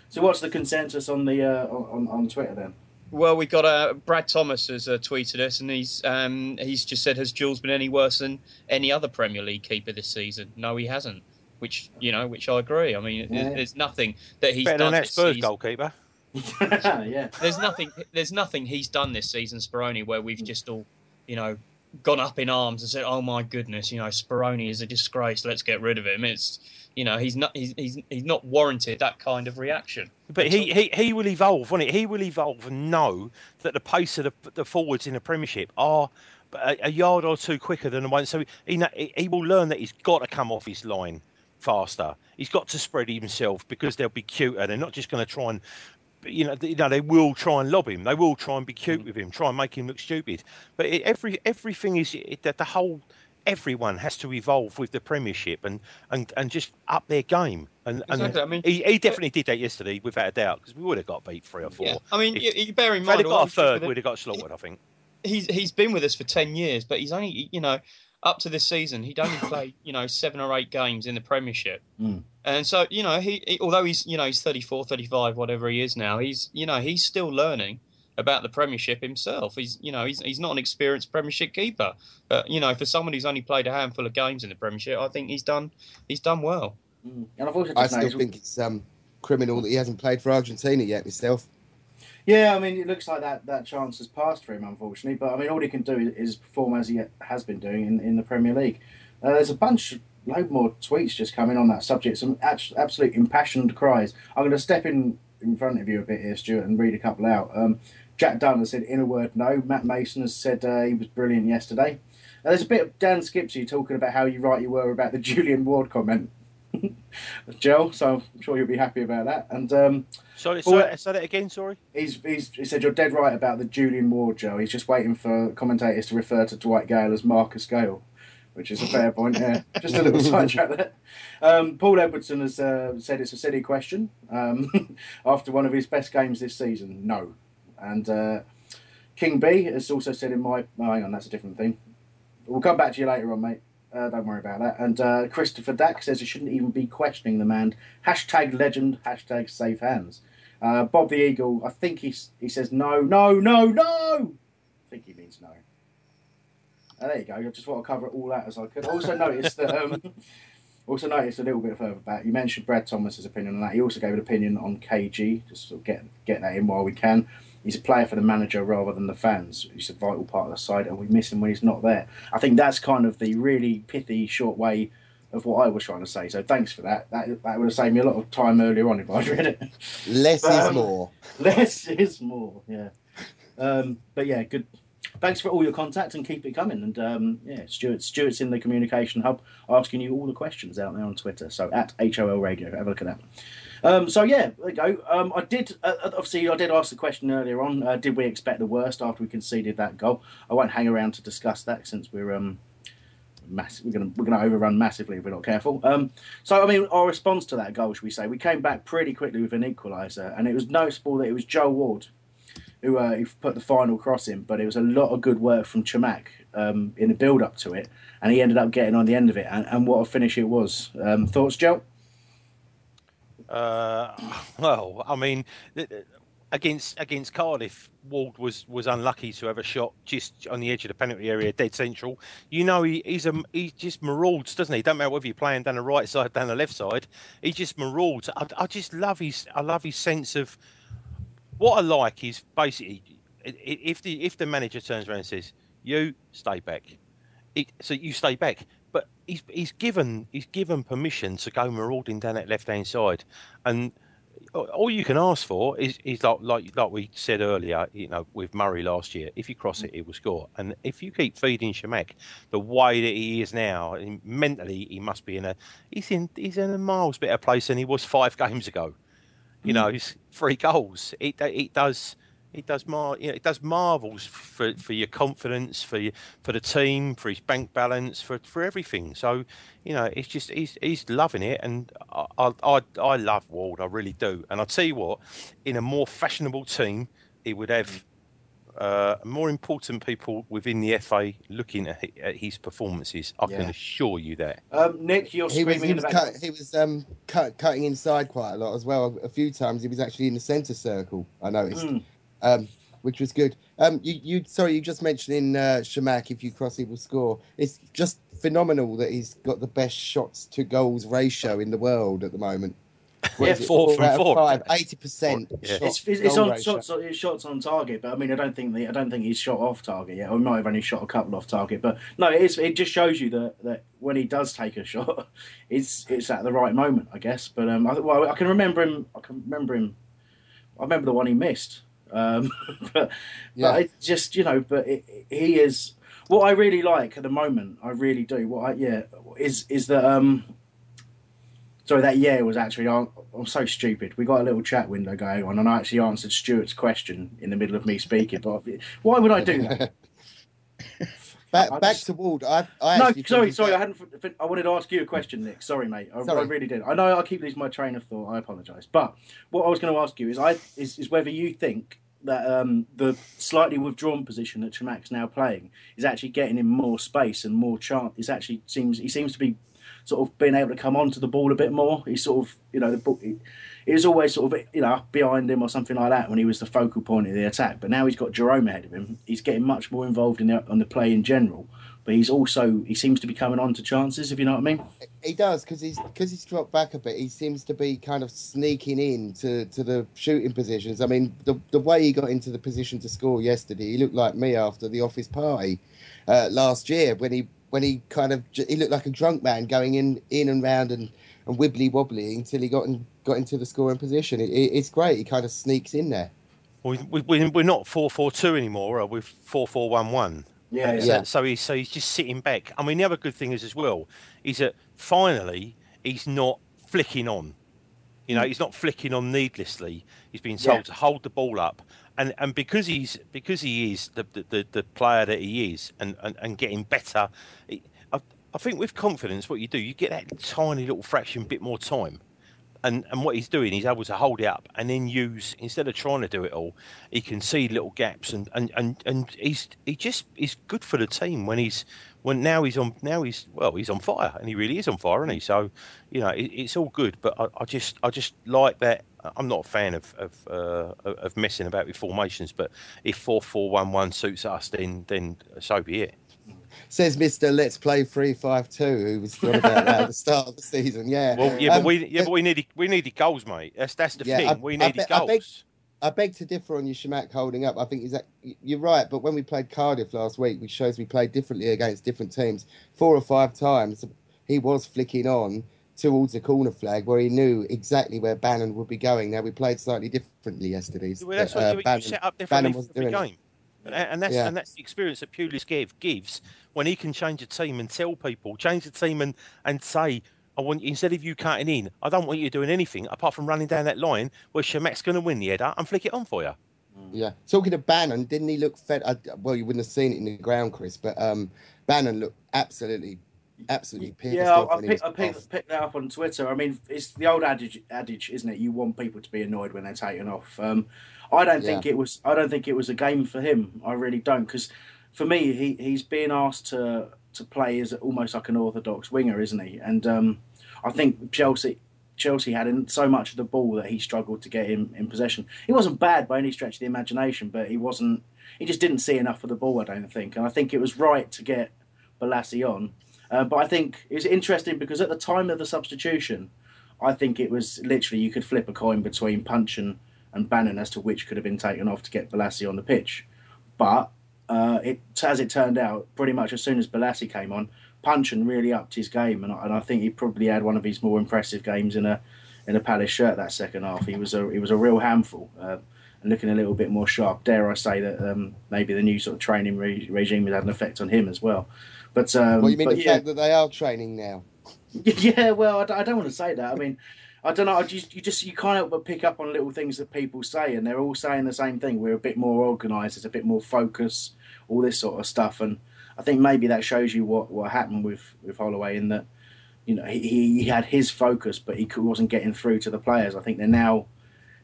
so what's the consensus on the uh, on on Twitter then? Well, we got uh, Brad Thomas has uh, tweeted us, and he's um, he's just said, "Has Jules been any worse than any other Premier League keeper this season?" No, he hasn't. Which you know, which I agree. I mean, Yeah. there's, there's nothing that he's better done than that this Spurs season. goalkeeper. yeah. There's nothing. There's nothing he's done this season, Speroni, where we've just all, you know, gone up in arms and said, "Oh my goodness, you know, Speroni is a disgrace. Let's get rid of him." It's you know, he's not he's he's, he's not warranted that kind of reaction. But he, he, he will evolve, won't it? He will evolve and know that the pace of the, the forwards in the Premiership are a, a yard or two quicker than the one. So he, he he will learn that he's got to come off his line faster. He's got to spread himself because they'll be cuter. They're not just going to try and, you know, you know, they will try and lob him. They will try and be cute mm. with him, try and make him look stupid. But it, every everything is it, that the whole everyone has to evolve with the Premiership and and, and just up their game. And, Exactly, I mean- he, he uh, definitely did that yesterday without a doubt because we would have got beat three or four. Yeah. I mean, If- you, bear in if they'd mind, got a third, we'd have got slaughtered. I think. he's he's been with us for ten years, but he's only you know up to this season he'd only played you know seven or eight games in the Premiership, Mm. and so you know he, he although he's you know he's 34, 35, whatever he is now, he's you know he's still learning about the Premiership himself. He's you know he's he's not an experienced Premiership keeper, but you know for someone who's only played a handful of games in the Premiership, I think he's done he's done well. And I've also I still noticed- think it's um, criminal that he hasn't played for Argentina yet myself. Yeah, I mean, it looks like that, that chance has passed for him, unfortunately. But I mean, all he can do is perform as he has been doing in, in the Premier League. Uh, there's a bunch, load more tweets just coming on that subject. Some abs- absolute impassioned cries. I'm going to step in in front of you a bit here, Stuart, and read a couple out. Um, Jack Dunn has said, "In a word, no." Matt Mason has said uh, he was brilliant yesterday. There's a bit of Dan Skipsey talking about how you right you were about the Julian Ward comment. Joe, so I'm sure you'll be happy about that. And um, Sorry, well, say, say that again. Sorry. He's, he's, he said you're dead right about the Julian Ward, Joe. He's just waiting for commentators to refer to Dwight Gayle as Marcus Gayle, which is a fair point. Yeah, just a little sidetrack there. Um, Paul Edwardson has uh, said it's a silly question um, after one of his best games this season. No, and uh, King B has also said in my. Oh, hang on, that's a different thing. We'll come back to you later on, mate. Uh, don't worry about that. And uh, Christopher Dack says you shouldn't even be questioning the man. Hashtag legend. Hashtag safe hands. Uh, Bob the Eagle, I think he's, he says no, no, no, no. I think he means no. Uh, there you go. I just want to cover it all out as I could. Also noticed that. Um, also noticed a little bit further back. You mentioned Brad Thomas's opinion on that. He also gave an opinion on KG. Just sort of get get that in while we can. He's a player for the manager rather than the fans. He's a vital part of the side, and we miss him when he's not there. I think that's kind of the really pithy, short way of what I was trying to say. So thanks for that. That that would have saved me a lot of time earlier on if I'd read it. Less But, is um, more. Less is more. Yeah. Um, but yeah, good. Thanks for all your contact and keep it coming. And um, yeah, Stuart, Stuart's in the communication hub asking you all the questions out there on Twitter. So at HOL Radio, have a look at that. Um, so yeah, there you go. Um, I did uh, obviously I did ask the question earlier on. Uh, did we expect the worst after we conceded that goal? I won't hang around to discuss that since we're um, mass- we're gonna we're gonna overrun massively if we're not careful. Um, so I mean, our response to that goal, should we say, we came back pretty quickly with an equaliser, and it was noticeable that it was Joel Ward who, uh, who put the final cross in, but it was a lot of good work from Chamakh um, in the build up to it, and he ended up getting on the end of it, and, and what a finish it was. Um, thoughts, Joe? Uh, well, I mean, th- th- against against Cardiff, Ward was was unlucky to have a shot just on the edge of the penalty area, dead central. You know, he, he's a he just marauds, doesn't he? Don't matter whether you're playing down the right side, down the left side. He just marauds. I, I just love his I love his sense of what I like is basically if the if the manager turns around and says, "You stay back," it, so you stay back. But he's he's given he's given permission to go marauding down that left hand side, and all you can ask for is, is like, like like we said earlier, you know, with Murray last year. If you cross it, he will score. And if you keep feeding Chamakh the way that he is now, mentally he must be in a he's in he's in a miles better place than he was five games ago. You hmm. know, he's three goals. It it does it does mar you know, it does marvels for for your confidence, for your, for the team, for his bank balance, for for everything. So you know, it's just he's he's loving it, and I I I, I love Ward, I really do. And I will tell you what, in a more fashionable team, he would have. Uh, more important people within the FA looking at, at his performances. I can assure you that. Um, Nick, you're He was, screaming he in was, cut, he was um, cut, cutting inside quite a lot as well. A few times he was actually in the centre circle. I noticed, Mm. Um, which was good. Um, you, you sorry, you just mentioning uh, Chamakh. If you cross, he will score. It's just phenomenal that he's got the best shots to goals ratio in the world at the moment. What Yeah, is it, four from out of four. five, eighty percent. Yeah. It's, it's, it's on shots, it's shots on target, but I mean, I don't think the, I don't think he's shot off target yet. Or he might have only shot a couple off target, but no, it is. It just shows you that, that when he does take a shot, it's it's at the right moment, I guess. But um, I, well, I can remember him. I can remember him. I remember the one he missed. Um, but Yeah. but it's just you know, but it, he is what I really like at the moment. I really do. What I yeah is is that um. Sorry, that yeah was actually. I'm, I'm so stupid. We got a little chat window going on, and I actually answered Stuart's question in the middle of me speaking. But why would I do that? Back, just- to Ward. I, I no, sorry, sorry. got- I hadn't. I wanted to ask you a question, Nick. Sorry, mate. I, I really did. I know I keep losing my train of thought. I apologise. But what I was going to ask you is, I is, is whether you think that um, the slightly withdrawn position that Chamakh's now playing is actually getting him more space and more chance. Is actually seems he seems to be sort of being able to come onto the ball a bit more. He's sort of you know the ball. He, he was always sort of you know behind him or something like that when he was the focal point of the attack. But now he's got Jerome ahead of him. He's getting much more involved in the on the play in general. But he's also he seems to be coming on to chances. If you know what I mean. He does because he's because he's dropped back a bit. He seems to be kind of sneaking in to, to the shooting positions. I mean, the the way he got into the position to score yesterday, he looked like me after the office party uh, last year when he when he kind of he looked like a drunk man going in in and round and, and wibbly wobbly until he got in, got into the scoring position. It, it, it's great. He kind of sneaks in there. We, we, we- we're not four four two anymore. Are we four four one one? Yeah, So, yeah. so he's so he's just sitting back. I mean, the other good thing is as well is that finally he's not flicking on. You know, he's not flicking on needlessly. He's been told Yeah. to hold the ball up, and and because he's because he is the the, the, player that he is, and, and, and getting better. I, I think with confidence, what you do, you get that tiny little fraction bit more time and and what he's doing, he's able to hold it up and then use instead of trying to do it all, he can see little gaps and and and, and he's he just is good for the team when he's when now he's on now he's well he's on fire and he really is on fire, isn't he? So you know it, it's all good, but I, I just I just like that I'm not a fan of of, uh, of messing about with formations, but if four four one one suits us, then then so be it. Says Mister Let's Play three five two, who was talking about that at the start of the season. Yeah. Well, yeah, Um, but we yeah, but we needed we needed goals, mate. That's that's the Yeah, thing. I- we I needed bet- I goals. beg- I beg to differ on your Chamakh holding up. I think is that you're right, but when we played Cardiff last week, which shows we played differently against different teams, four or five times he was flicking on towards the corner flag where he knew exactly where Bannan would be going. Now we played slightly differently yesterday. Well, that's but, what uh, you, you Bannan- set up Bannan differently wasn't for the doing it. game. And, and that's Yeah. and that's the experience that Pulis give, gives when he can change a team and tell people, change the team and, and say, I want you, instead of you cutting in, I don't want you doing anything apart from running down that line where Chamakh's going to win the header and flick it on for you. Yeah. Talking of Bannan, didn't he look fed? I, well, you wouldn't have seen it in the ground, Chris, but um, Bannan looked absolutely, absolutely pissed Yeah, off I, I, when he was picked, I picked, that up on Twitter. I mean, it's the old adage, adage, isn't it? You want people to be annoyed when they're taken off. Um, I don't think it was. I don't think it was a game for him. I really don't, because for me, he he's being asked to to play as almost like an orthodox winger, isn't he? And um, I think Chelsea. Chelsea had in so much of the ball that he struggled to get in, in possession. He wasn't bad by any stretch of the imagination, but he wasn't. He just didn't see enough of the ball, I don't think. And I think it was right to get Bolasie on. Uh, but I think it was interesting because at the time of the substitution, I think it was literally you could flip a coin between Puncheon, and Bannan as to which could have been taken off to get Bolasie on the pitch. But uh, it, as it turned out, pretty much as soon as Bolasie came on, Puncheon really upped his game, and I, and I think he probably had one of his more impressive games in a in a Palace shirt that second half. He was a he was a real handful. Uh, and looking a little bit more sharp. Dare I say that um, maybe the new sort of training re- regime has had an effect on him as well. But um, Well, you mean the yeah. fact that they are training now? Yeah, well, I don't, I don't want to say that. I mean, I don't know. I just, you just you can't help but pick up on little things that people say, and they're all saying the same thing. We're a bit more organised. There's a bit more focus. All this sort of stuff, and I think maybe that shows you what, what happened with with Holloway in that you know he, he had his focus, but he wasn't getting through to the players. I think they're now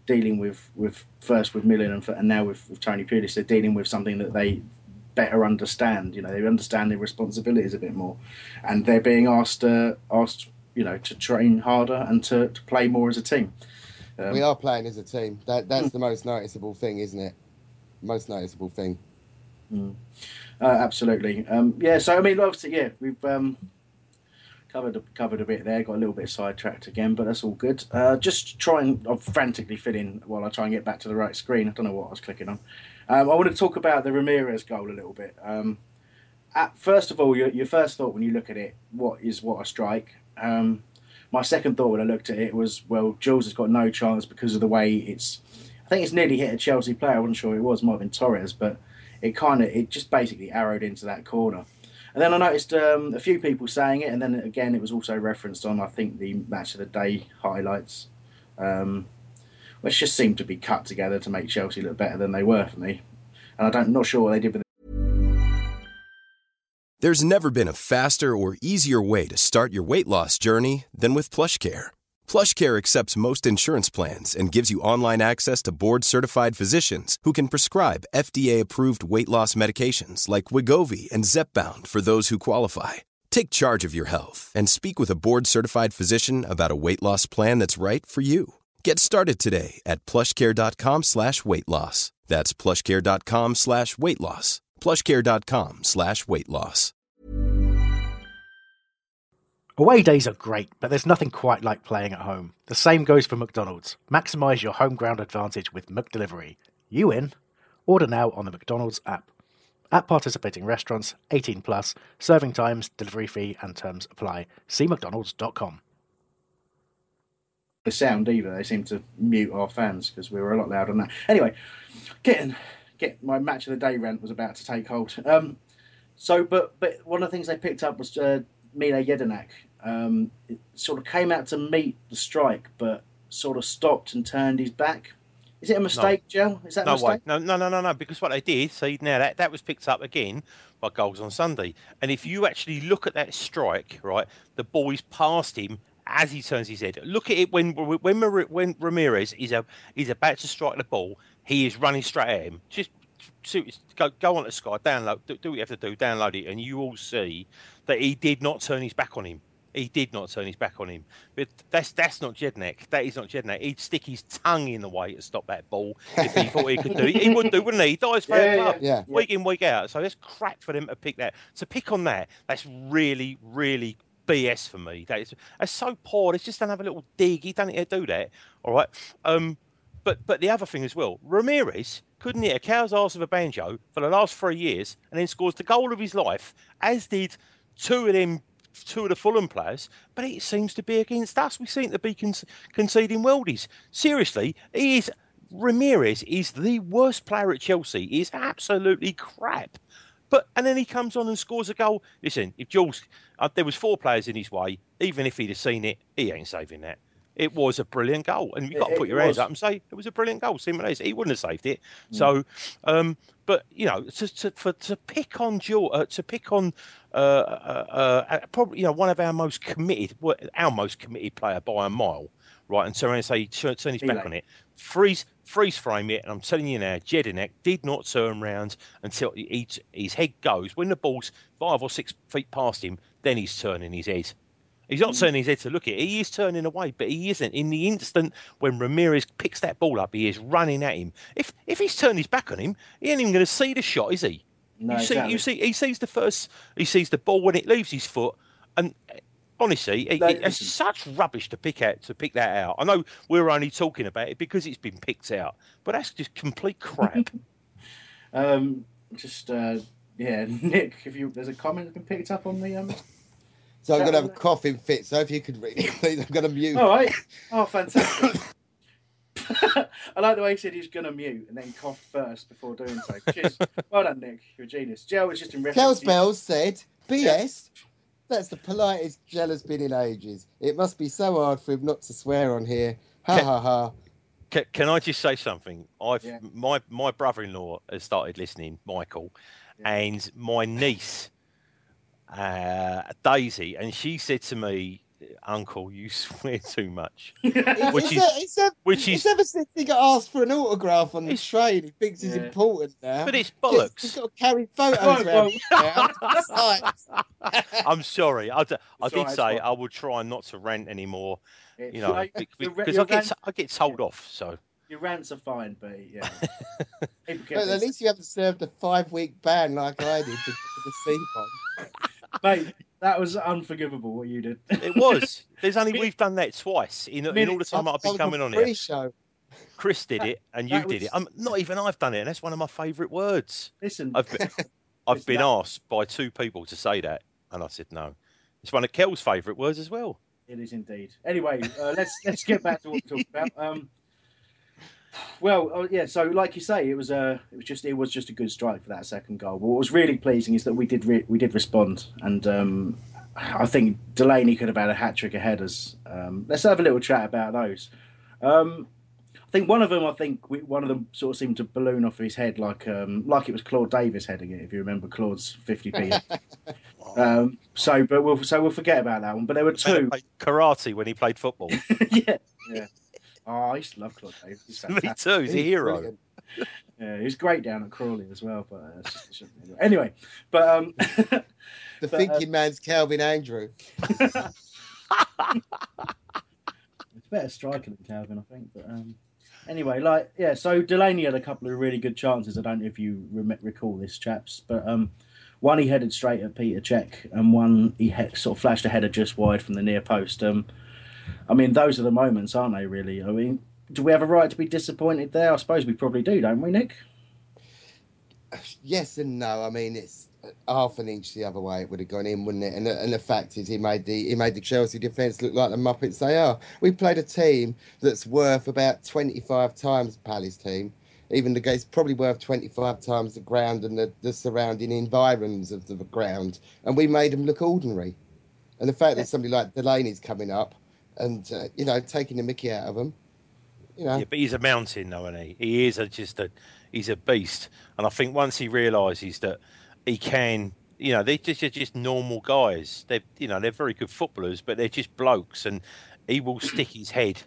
dealing with with first with Millen and, and now with, with Tony Pulis. They're dealing with something that they better understand. You know, they understand their responsibilities a bit more, and they're being asked uh, asked you know to train harder and to, to play more as a team. Um, we are playing as a team. That that's the most noticeable thing, isn't it? Most noticeable thing. Mm. Uh, absolutely. Um, yeah. So I mean, obviously, yeah, we've um, covered a, covered a bit there. Got a little bit sidetracked again, but that's all good. Uh, just try and I'm frantically filling while I try and get back to the right screen. I don't know what I was clicking on. Um, I want to talk about the Ramires goal a little bit. Um, at, first of all, your, your first thought when you look at it, what is what a strike? Um, my second thought when I looked at it was, well, Jules has got no chance because of the way it's. I think it's nearly hit a Chelsea player. I wasn't sure it was. Might have been Torres, but it kind of it just basically arrowed into that corner. And then I noticed um, a few people saying it, and then again it was also referenced on I think the match of the day highlights, um, which just seemed to be cut together to make Chelsea look better than they were for me. And I don't not sure what they did with There's never been a faster or easier way to start your weight loss journey than with PlushCare. PlushCare accepts most insurance plans and gives you online access to board-certified physicians who can prescribe FDA-approved weight loss medications like Wegovy and Zepbound for those who qualify. Take charge of your health and speak with a board-certified physician about a weight loss plan that's right for you. Get started today at plushcare.com slash weight loss. That's plushcare.com slash weight loss. plushcare.com slash weight loss. Away days are great, but there's nothing quite like playing at home. The same goes for McDonald's. Maximise your home ground advantage with McDelivery. You in? Order now on the McDonald's app. At participating restaurants, 18 plus, serving times, delivery fee, and terms apply. See McDonald's.com. the sound either. They seem to mute our fans because we were a lot louder than that. Anyway, getting get my match of the day rant was about to take hold. Um, so, but but one of the things they picked up was uh, Mile Jedinak. Um, it sort of came out to meet the strike, but sort of stopped and turned his back. Is it a mistake, Joe? Is that a no mistake? way. No, no, no, no, no. Because what they did, see, now that that was picked up again by goals on Sunday. And if you actually look at that strike, right, the ball is past him as he turns his head. Look at it when when Mar- when Ramires is a is about to strike the ball, he is running straight at him. Just go go on to Sky, download, do, do what you have to do, download it, and you will see that he did not turn his back on him. He did not turn his back on him. But that's that's not Jedinak. That is not Jedinak. He'd stick his tongue in the way to stop that ball if he thought he could do it. He would do, wouldn't he? He dies for Yeah, yeah, yeah. week in, week out. So that's crap for them to pick that. To pick on that, that's really, really BS for me. That is that's so poor. Let's just don't have a little dig. He don't need to do that. All right. Um, but but the other thing as well, Ramires couldn't hit a cow's ass of a banjo for the last three years, and then scores the goal of his life, as did two of them, two of the Fulham players. But it seems to be against us. We seem to be con- conceding worldies. Seriously, he is. Ramires is the worst player at Chelsea. He is absolutely crap. But and then he comes on and scores a goal. Listen, if Jules, uh, there was four players in his way. Even if he'd have seen it, he ain't saving that. It was a brilliant goal, and you've got to It- put your hands up and say it was a brilliant goal. Simonetti, he wouldn't have saved it. So, um, but you know, to, to, for, to pick on Jules, uh, to pick on uh, uh, uh, probably you know one of our most committed, our most committed player by a mile, right? And turn around and say turn, turn his back Delay. on it, freeze freeze frame it, and I'm telling you now, Jedinak did not turn round until he, his head goes when the ball's five or six feet past him. Then he's turning his head. He's not hmm. turning his head to look at it. He is turning away, but he isn't. In the instant when Ramires picks that ball up, he is running at him. If if he's turned his back on him, he ain't even going to see the shot, is he? No, you see, exactly. you see, he sees the first, he sees the ball when it leaves his foot, and honestly, it, No, it- it's listen. such rubbish to pick out to pick that out. I know we're only talking about it because it's been picked out, but that's just complete crap. Um, just uh, yeah, Nick, if you there's a comment that's been picked up on the um. So I'm going to have a coughing fit. So if you could read it, please, I'm going to mute. All right. Oh, fantastic. I like the way he said he's going to mute and then cough first before doing so. Cheers. well done, Nick. You're a genius. Joe was just in reference. Kels to- Bells said, BS, that's the politest Jella's been in ages. It must be so hard for him not to swear on here. Ha Ke- ha ha. Can, can I just say something? I've Yeah. my my brother-in-law has started listening, Michael, and my niece, uh, Daisy, and she said to me, "Uncle, you swear too much," which It's is a- it's a- which is ever since he got asked for an autograph on the train, he thinks he's Yeah. important now. But it's Just- bollocks. He's got to carry photos around. I'm sorry. I, d- I did all right, it's say. I will try not to rant anymore. It's You know, like- be- the re- because your I get rant- t- I get told off. So Your rants are fine, but yeah. But at least you haven't served a five week ban like I did for, for the C bomb. Mate, that was unforgivable what you did. it was. There's only we've done that twice in, in all the time I've been coming on here. Pre-show. Chris did it, and you that did was- it. Um, not even I've done it, and that's one of my favourite words. Listen, I've been, I've been that- asked by two people to say that, and I said no. It's one of Kel's favourite words as well. It is indeed. Anyway, uh, let's let's get back to what we're talking about. Um, well, uh, yeah. So, like you say, it was a it was just it was just a good strike for that second goal. But what was really pleasing is that we did re- we did respond, and um, I think Delaney could have had a hat trick ahead of headers. Um, let's have a little chat about those. Um, I think one of them, I think we, one of them sort of seemed to balloon off his head like um, like it was Claude Davis heading it. If you remember Claude's fifty p. um, so, but we'll so we'll forget about that one. But there were two. Karate when he played football. yeah, yeah. Oh, I used to love Claude Davis. He's Me too. He's a hero. brilliant. Yeah, he was great down at Crawley as well. But uh, just, just- anyway, but um, The But, uh, thinking man's Calvin Andrew. it's better striker than Calvin, I think. But um, anyway, like yeah. So Delaney had a couple of really good chances. I don't know if you rem- recall this, chaps, but um, one he headed straight at Peter Cech, and one he he- sort of flashed a header just wide from the near post. Um, I mean, those are the moments, aren't they? Really. I mean, do we have a right to be disappointed there? I suppose we probably do, don't we, Nick? Yes and no. I mean, it's half an inch the other way. It would have gone in, wouldn't it? And the, and the fact is, he made the he made the Chelsea defence look like the Muppets they are. We played a team that's worth about twenty five times the Palace team. Even the game's probably worth twenty five times the ground and the, the surrounding environs of the ground, and we made them look ordinary. And the fact that somebody like Delaney's coming up and uh, you know taking the Mickey out of them, you know. Yeah, but he's a mountain, though, isn't he? He is a, just a he's a beast, and I think once he realises that he can, you know, they're just they're just normal guys. They're you know they're very good footballers, but they're just blokes, and he will stick his head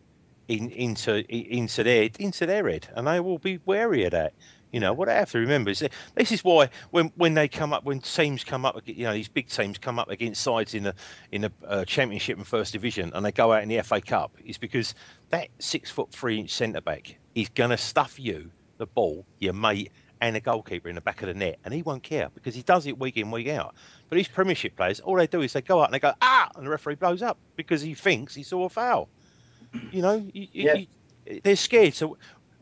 in into into their into their head, and they will be wary of that. You know what I have to remember is that this is why when when they come up when teams come up you know these big teams come up against sides in the in the uh, championship and first division and they go out in the FA Cup is because that six foot three inch centre back is gonna stuff you the ball your mate and a goalkeeper in the back of the net and he won't care because he does it week in week out. But these Premiership players all they do is they go out and they go ah and the referee blows up because he thinks he saw a foul. You know you, you, you, they're scared so.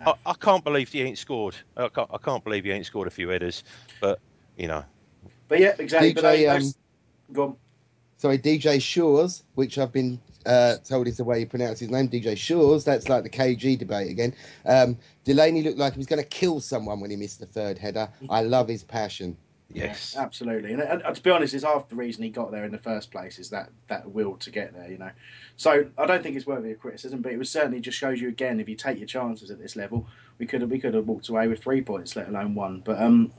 I, I, can't believe he ain't scored. I can't, I can't, believe he ain't scored a few headers, but you know. But yeah, exactly. DJ, um, go on. Sorry, DJ Shores, which I've been uh, told is the way you pronounce his name, DJ Shores. That's like the KG debate again. Um, Delaney looked like he was going to kill someone when he missed the third header. I love his passion. Yes, yeah, absolutely. And, and, and, to be honest, it's half the reason he got there in the first place is that that will to get there. You know, so I don't think it's worthy of criticism, but it was certainly just shows you again if you take your chances at this level, we could have we could have walked away with three points, let alone one. But um,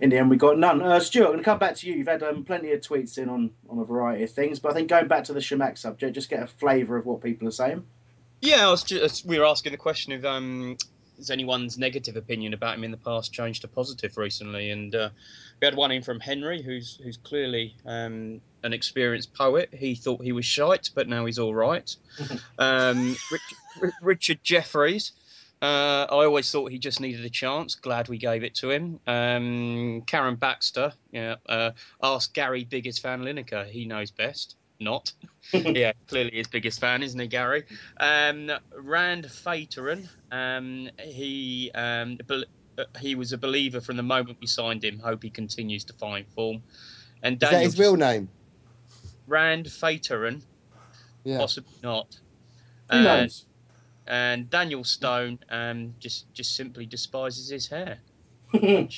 in the end, we got none. Uh, Stuart, I'm going to come back to you. You've had um, plenty of tweets in on on a variety of things, but I think going back to the Chamakh subject, just get a flavour of what people are saying. Yeah, I was just, we were asking the question of um, has anyone's negative opinion about him in the past changed to positive recently? And uh, we had one in from Henry, who's who's clearly um, an experienced poet. He thought he was shite, but now he's all right. um, Rich, Richard Jeffries. Uh, I always thought he just needed a chance. Glad we gave it to him. Um, Karen Baxter, yeah, uh, asked Gary Biggest fan Lineker. He knows best. Not. yeah, clearly his biggest fan, isn't he, Gary? Um, Rand Fateran, um, he um, uh, he was a believer from the moment we signed him. Hope he continues to find form. And Daniel, is that his real name? Rand Fateran. Yeah. Possibly not. Who uh, knows? And Daniel Stone um, just just simply despises his hair.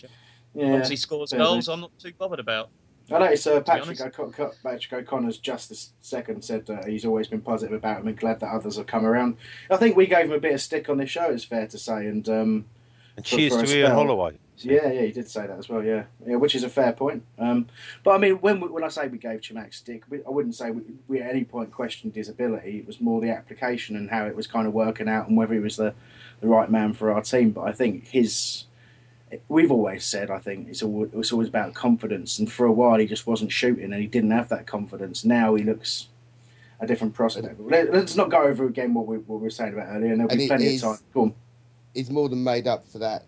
Yeah, Once he scores goals, I'm not too bothered about. I noticed uh, Patrick, o- Patrick O'Connor's just a second said uh, he's always been positive about him and glad that others have come around. I think we gave him a bit of stick on this show, it's fair to say, and um, and cheers for, for to Ian Holloway. Yeah, yeah, he did say that as well. Yeah, yeah, which is a fair point. Um, but I mean, when when I say we gave Chamakh stick, we, I wouldn't say we, we, at any point questioned his ability. It was more the application and how it was kind of working out and whether he was the the right man for our team. But I think his we've always said, I think it's always, it's always about confidence. And for a while, he just wasn't shooting, and he didn't have that confidence. Now he looks a different prospect. Let, us not go over again what we, what we were saying about earlier, and there'll be and plenty of time. Go on. He's more than made up for that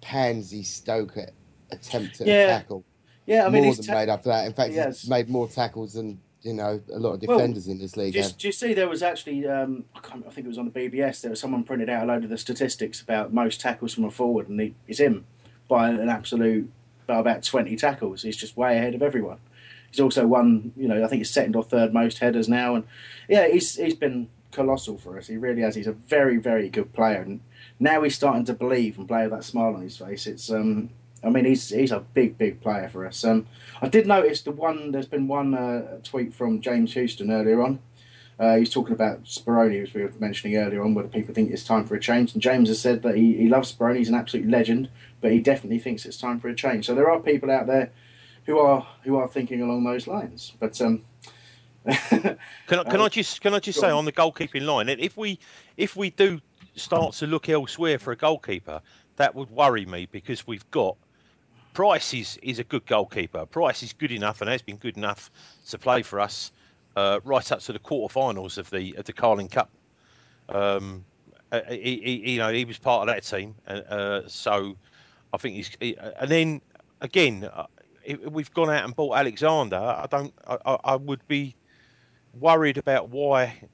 pansy Stoker attempt at yeah. tackle. Yeah, I mean, more than ta- made up for that. In fact, he's made more tackles than you know a lot of defenders well, in this league. Do you, do you, see there was actually um, I, I, think it was on the BBS. There was someone printed out a load of the statistics about most tackles from a forward, and he, it's him by an absolute by about twenty tackles. He's just way ahead of everyone. He's also won, you know, I think he's second or third most headers now, and yeah, he's he's been colossal for us. He really has. He's a very very good player, and now he's starting to believe and play with that smile on his face. It's um, I mean, he's he's a big, big player for us. Um, I did notice the one. There's been one uh, tweet from James Houston earlier on. Uh, he's talking about Speroni, as we were mentioning earlier on, whether people think it's time for a change. And James has said that he, he loves Speroni, he's an absolute legend, but he definitely thinks it's time for a change. So there are people out there who are who are thinking along those lines. But um, can I, can I just can I just say on. on the goalkeeping line, if we if we do start to look elsewhere for a goalkeeper, that would worry me because we've got Price is, is a good goalkeeper. Price is good enough and has been good enough to play for us uh, right up to the quarterfinals of the of the Carling Cup. Um, uh, he, he, you know, he was part of that team, uh, so I think he's. He, and then again, uh, we've gone out and bought Alexander. I don't. I, I would be worried about why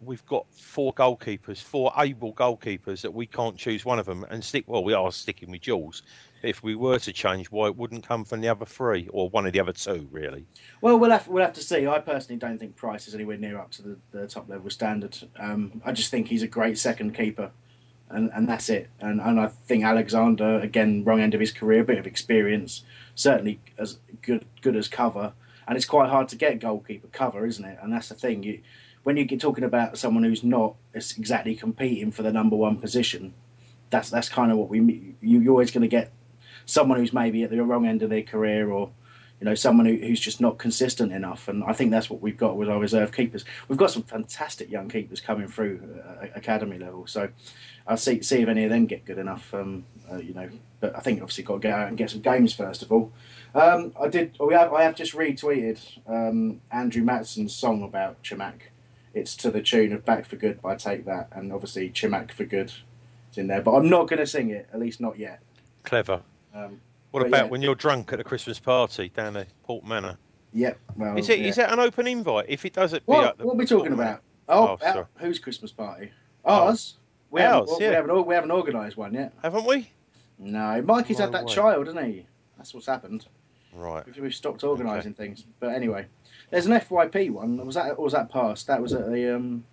we've got four goalkeepers, four able goalkeepers that we can't choose one of them and stick. Well, we are sticking with Jules. If we were to change, why it wouldn't come from the other three or one of the other two, really? Well, we'll have we'll have to see. I personally don't think Price is anywhere near up to the, the top level standard. Um, I just think he's a great second keeper, and, and that's it. And and I think Alexander, again, wrong end of his career, a bit of experience, certainly as good good as cover. And it's quite hard to get goalkeeper cover, isn't it? And that's the thing. You when you get talking about someone who's not exactly competing for the number one position, that's that's kind of what we you, you're always going to get someone who's maybe at the wrong end of their career or you know, someone who, who's just not consistent enough. And I think that's what we've got with our reserve keepers. We've got some fantastic young keepers coming through uh, academy level. So I'll see see if any of them get good enough. Um, uh, you know, but I think obviously got to get out and get some games first of all. Um, I did. We have. I have just retweeted um, Andrew Matson's song about Chamakh. It's to the tune of "Back for Good" by Take That, and obviously Chamakh for Good is in there. But I'm not going to sing it, at least not yet. Clever. Um, what about yeah. when you're drunk at a Christmas party down at Port Manor? Yep. Well, is it is yeah. that an open invite? If it does it, be What, at the what are we Port talking Manor? about? Oh, Oh, our- sorry. whose Christmas party? Ours. We Ours, haven't, yeah. we haven't, we haven't organised one yet. Haven't we? No, Mikey's had that way. child, hasn't he? That's what's happened. Right. We've, we've stopped organising things. But anyway, there's an FYP one. Was that or was that past? That was at the um,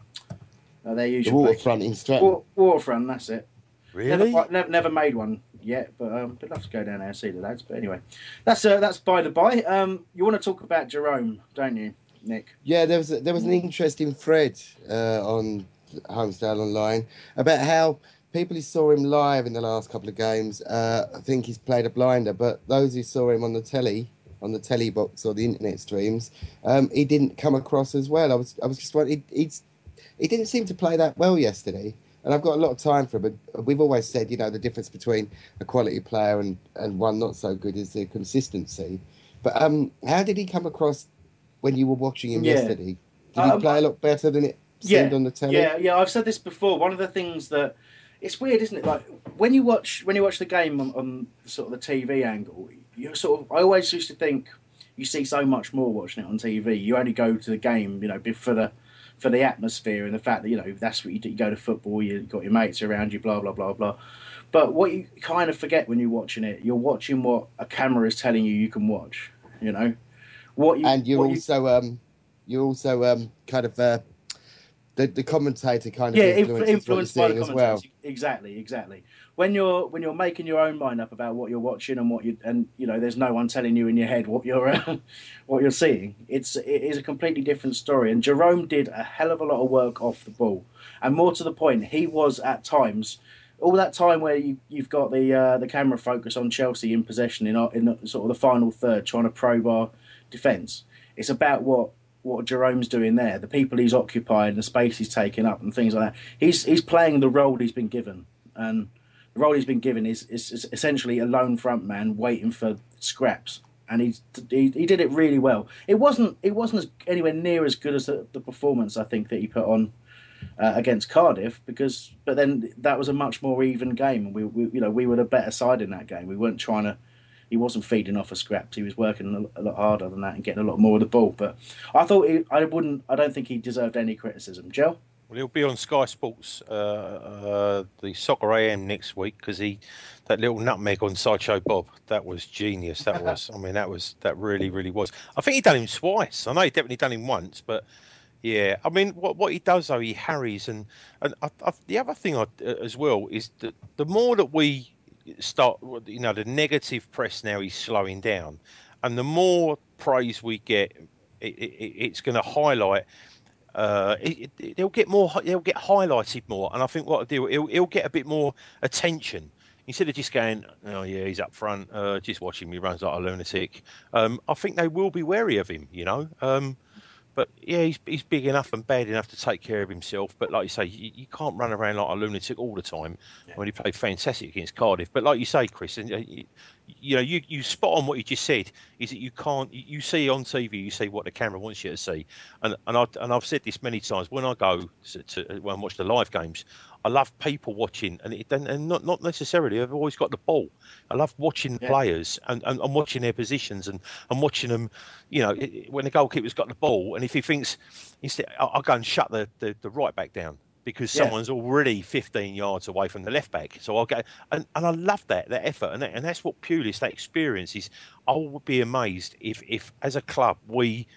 uh, their The usual waterfront in Stratton. Wa- waterfront. That's it. Really? quite- never, never made one yet, but um, I'd love to go down there and see the lads. But anyway, that's uh, that's by the by. Um, you want to talk about Jerome, don't you, Nick? Yeah, there was there was an interesting thread uh, on Holmesdale Online about how people who saw him live in the last couple of games uh, think he's played a blinder, but those who saw him on the telly, on the telly box or the internet streams, um, he didn't come across as well. I was I was just wondering, he, he didn't seem to play that well yesterday. And I've got a lot of time for him. But we've always said, you know, the difference between a quality player and, and one not so good is the consistency. But um, how did he come across when you were watching him Yeah. yesterday? Did he Um, play a lot better than it seemed on the telly? Yeah, yeah. I've said this before. One of the things that it's weird, isn't it? Like when you watch when you watch the game on, on sort of the TV angle, you sort of. I always used to think you see so much more watching it on TV. You only go to the game, you know, for the for the atmosphere and the fact that you know that's what you do. You go to football, you got your mates around you, blah blah blah blah. But what you kind of forget when you're watching it, you're watching what a camera is telling you you can watch. You know, what you and you're what you- also um, you're also um, kind of uh, the the commentator kind of yeah, influences influenced by the as well. Exactly, exactly. When you're when you're making your own mind up about what you're watching and what you and you know, there's no one telling you in your head what you're uh, what you're seeing. It's it is a completely different story. And Jerome did a hell of a lot of work off the ball, and more to the point, he was at times. All that time where you, you've got the uh, the camera focus on Chelsea in possession in in the, sort of the final third, trying to probe our defence. It's about what what Jerome's doing there, the people he's occupying, the space he's taking up, and things like that. He's he's playing the role he's been given, and the role he's been given is, is, essentially a lone front man waiting for scraps, and he's he, he did it really well. It wasn't it wasn't as, anywhere near as good as the, the performance I think that he put on uh, against Cardiff because, but then that was a much more even game, and we, we you know we were the better side in that game. We weren't trying to he wasn't feeding off of scraps. He was working a, a lot harder than that and getting a lot more of the ball. But I thought he, I wouldn't. I don't think he deserved any criticism. Joe. Well, he'll be on Sky Sports, uh, uh, the Soccer AM next week because he, that little nutmeg on Sideshow Bob, that was genius. That was, I mean, that was that really, really was. I think he done him twice. I know he definitely done him once, but yeah, I mean, what what he does though, he harries, and and I, I, the other thing I, as well is that the more that we start, you know, the negative press now is slowing down, and the more praise we get, it, it, it's going to highlight uh, they'll get more. They'll get highlighted more, and I think what I'll do, he'll, he'll get a bit more attention instead of just going, "Oh yeah, he's up front, uh, just watching me runs like a lunatic." Um, I think they will be wary of him, you know. Um, but yeah, he's he's big enough and bad enough to take care of himself. But like you say, you, you can't run around like a lunatic all the time. When he played fantastic against Cardiff, but like you say, Chris, and uh, you, you know, you, you spot on what you just said. Is that you can't you, you see on TV, you see what the camera wants you to see, and and I and I've said this many times when I go to, to when I watch the live games. I love people watching, and it, and, and not not necessarily. I've always got the ball. I love watching Yeah. players and, and, and watching their positions and, and watching them. You know, it- when the goalkeeper's got the ball, and if he thinks instead, I'll, I'll go and shut the, the, the right back down because Yeah. someone's already 15 yards away from the left back. So I'll go, and, and I love that that effort, and that, and that's what Pulis that experience is. I would be amazed if if as a club we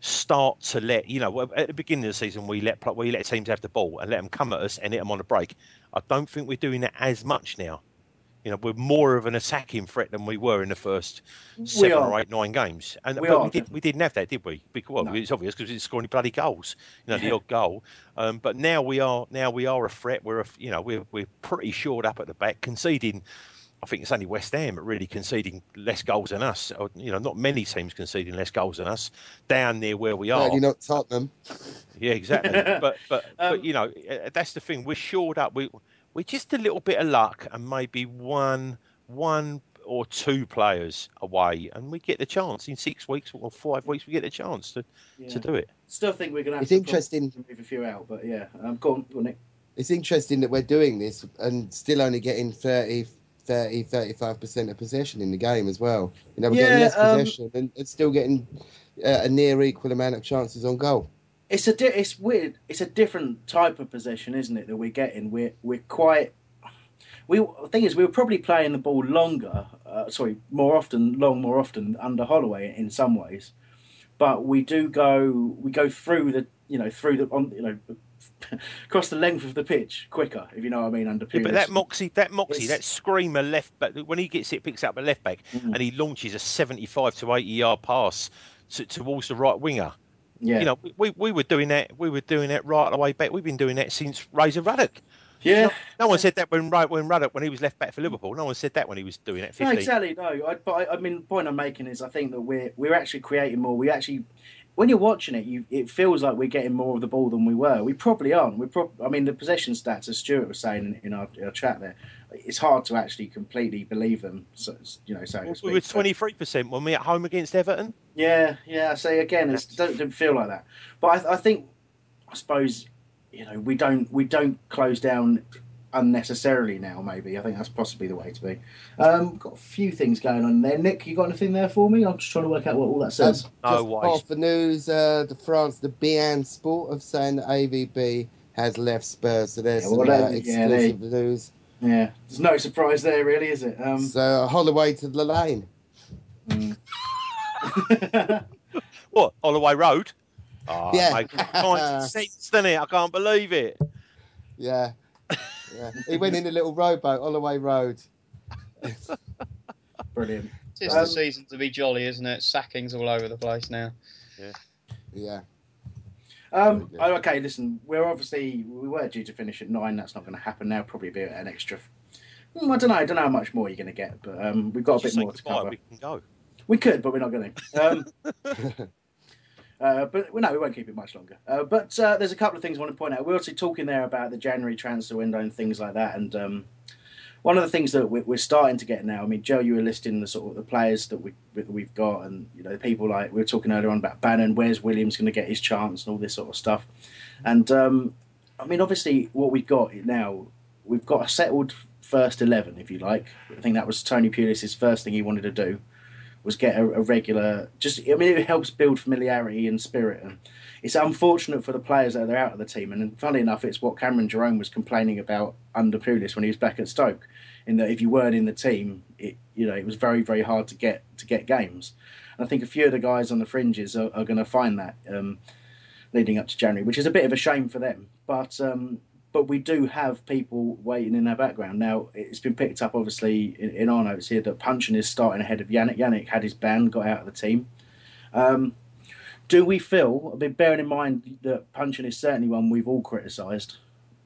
start to let you know at the beginning of the season we let we let teams have the ball and let them come at us and hit them on a break. I don't think we're doing that as much now. You know, we're more of an attacking threat than we were in the first seven are. or eight, nine games. And We but are, we, did, we didn't have that, did we? Because well, No. it's obvious because we didn't score any bloody goals. You know, the odd goal. Um, but now we are now we are a threat. We're a, you know we're we're pretty shored up at the back, conceding I think it's only West Ham really conceding less goals than us. You know, not many teams conceding less goals than us down near where we are. Certainly not Tottenham. Yeah, exactly. but but Um, but you know, uh, that's the thing. We're shored up. We we're just a little bit of luck and maybe one one or two players away, and we get the chance in six weeks or five weeks. We get the chance to Yeah. to do it. Still think we're going to have It's to interesting. To move a few out, but yeah. Um, go on, go on, Nick. It's interesting that we're doing this and still only getting 30, 30 35% of possession in the game as well. You know, we're getting Yeah, less um, possession and, and still getting uh, a near equal amount of chances on goal. It's a di- it's weird. It's a different type of possession, isn't it? That we're getting. We're we're quite. We the thing is, we were probably playing the ball longer. Uh, sorry, more often, long more often under Holloway in some ways, but we do go. We go through the you know through the on you know across the length of the pitch quicker if you know what I mean under. Yeah, but that Moxie, that Moxie, It's- that screamer left back when he gets it, picks up a left back, Mm-hmm. and he launches a seventy-five to eighty yard pass to, towards the right winger. Yeah. you know, we, we, we were doing that. We were doing that right the way back. We've been doing that since Razor Ruddock. Yeah. No, no one said that when Ru- when Ruddock when he was left back for Liverpool. No one said that when he was doing it. 15. No, exactly. No, I, but I, I mean, the point I'm making is I think that we're we're actually creating more. We actually, when you're watching it, you it feels like we're getting more of the ball than we were. We probably aren't. We prob- I mean, the possession stats, as Stuart was saying in, in our, our chat there, it's hard to actually completely believe them. So, you know, so We were twenty three percent when we at home against Everton. yeah, yeah. I say again, it don't, don't feel like that. But I, I think, I suppose, you know, we don't we don't close down unnecessarily now. Maybe I think that's possibly the way to be. Um, got a few things going on there. Nick, you got anything there for me? I'm just trying to work out what all that says. Just off the news, uh, the France, the beIN Sport of saying that AVB has left Spurs, so there's Yeah, some uh, that- yeah, they- exclusive news. Yeah, there's no surprise there, really, is it? Um, So Holloway to the lane. What Holloway Road? Oh, Yeah. mate, common sense, doesn't it? I can't believe it. Yeah. Yeah. He went in a little rowboat, Holloway Road. Brilliant. It's Um, the season to be jolly, isn't it? Sackings all over the place now. Yeah. Yeah. Um, okay, listen, we're obviously we were due to finish at nine. That's not going to happen now. Probably be an extra. Hmm, I don't know. I don't know how much more you're going to get, but um, we've got a bit more to cover. We can go. We could, but we're not going to. Um, uh, but well, no, we won't keep it much longer. Uh, but uh, there's a couple of things I want to point out. We're also talking there about the January transfer window and things like that. And um, one of the things that we're, starting to get now. I mean, Joe, you were listing the sort of the players that we we've got, and you know, people like we were talking earlier on about Bannan. Where's Williams going to get his chance and all this sort of stuff. And um, I mean, obviously, what we've got now, we've got a settled first eleven, if you like. I think that was Tony Pulis' first thing he wanted to do was get a, a regular. Just, I mean, it helps build familiarity and spirit. And it's unfortunate for the players that they're out of the team. And funnily enough, it's what Cameron Jerome was complaining about under Pulis when he was back at Stoke. In that, if you weren't in the team, it you know it was very very hard to get to get games. And I think a few of the guys on the fringes are, are going to find that um, leading up to January, which is a bit of a shame for them. But um, but we do have people waiting in our background. Now, it's been picked up, obviously, in, in our notes here that Puncheon is starting ahead of Yannick. Yannick had his ban, got out of the team. Um, do we feel, I mean, bearing in mind that Puncheon is certainly one we've all criticised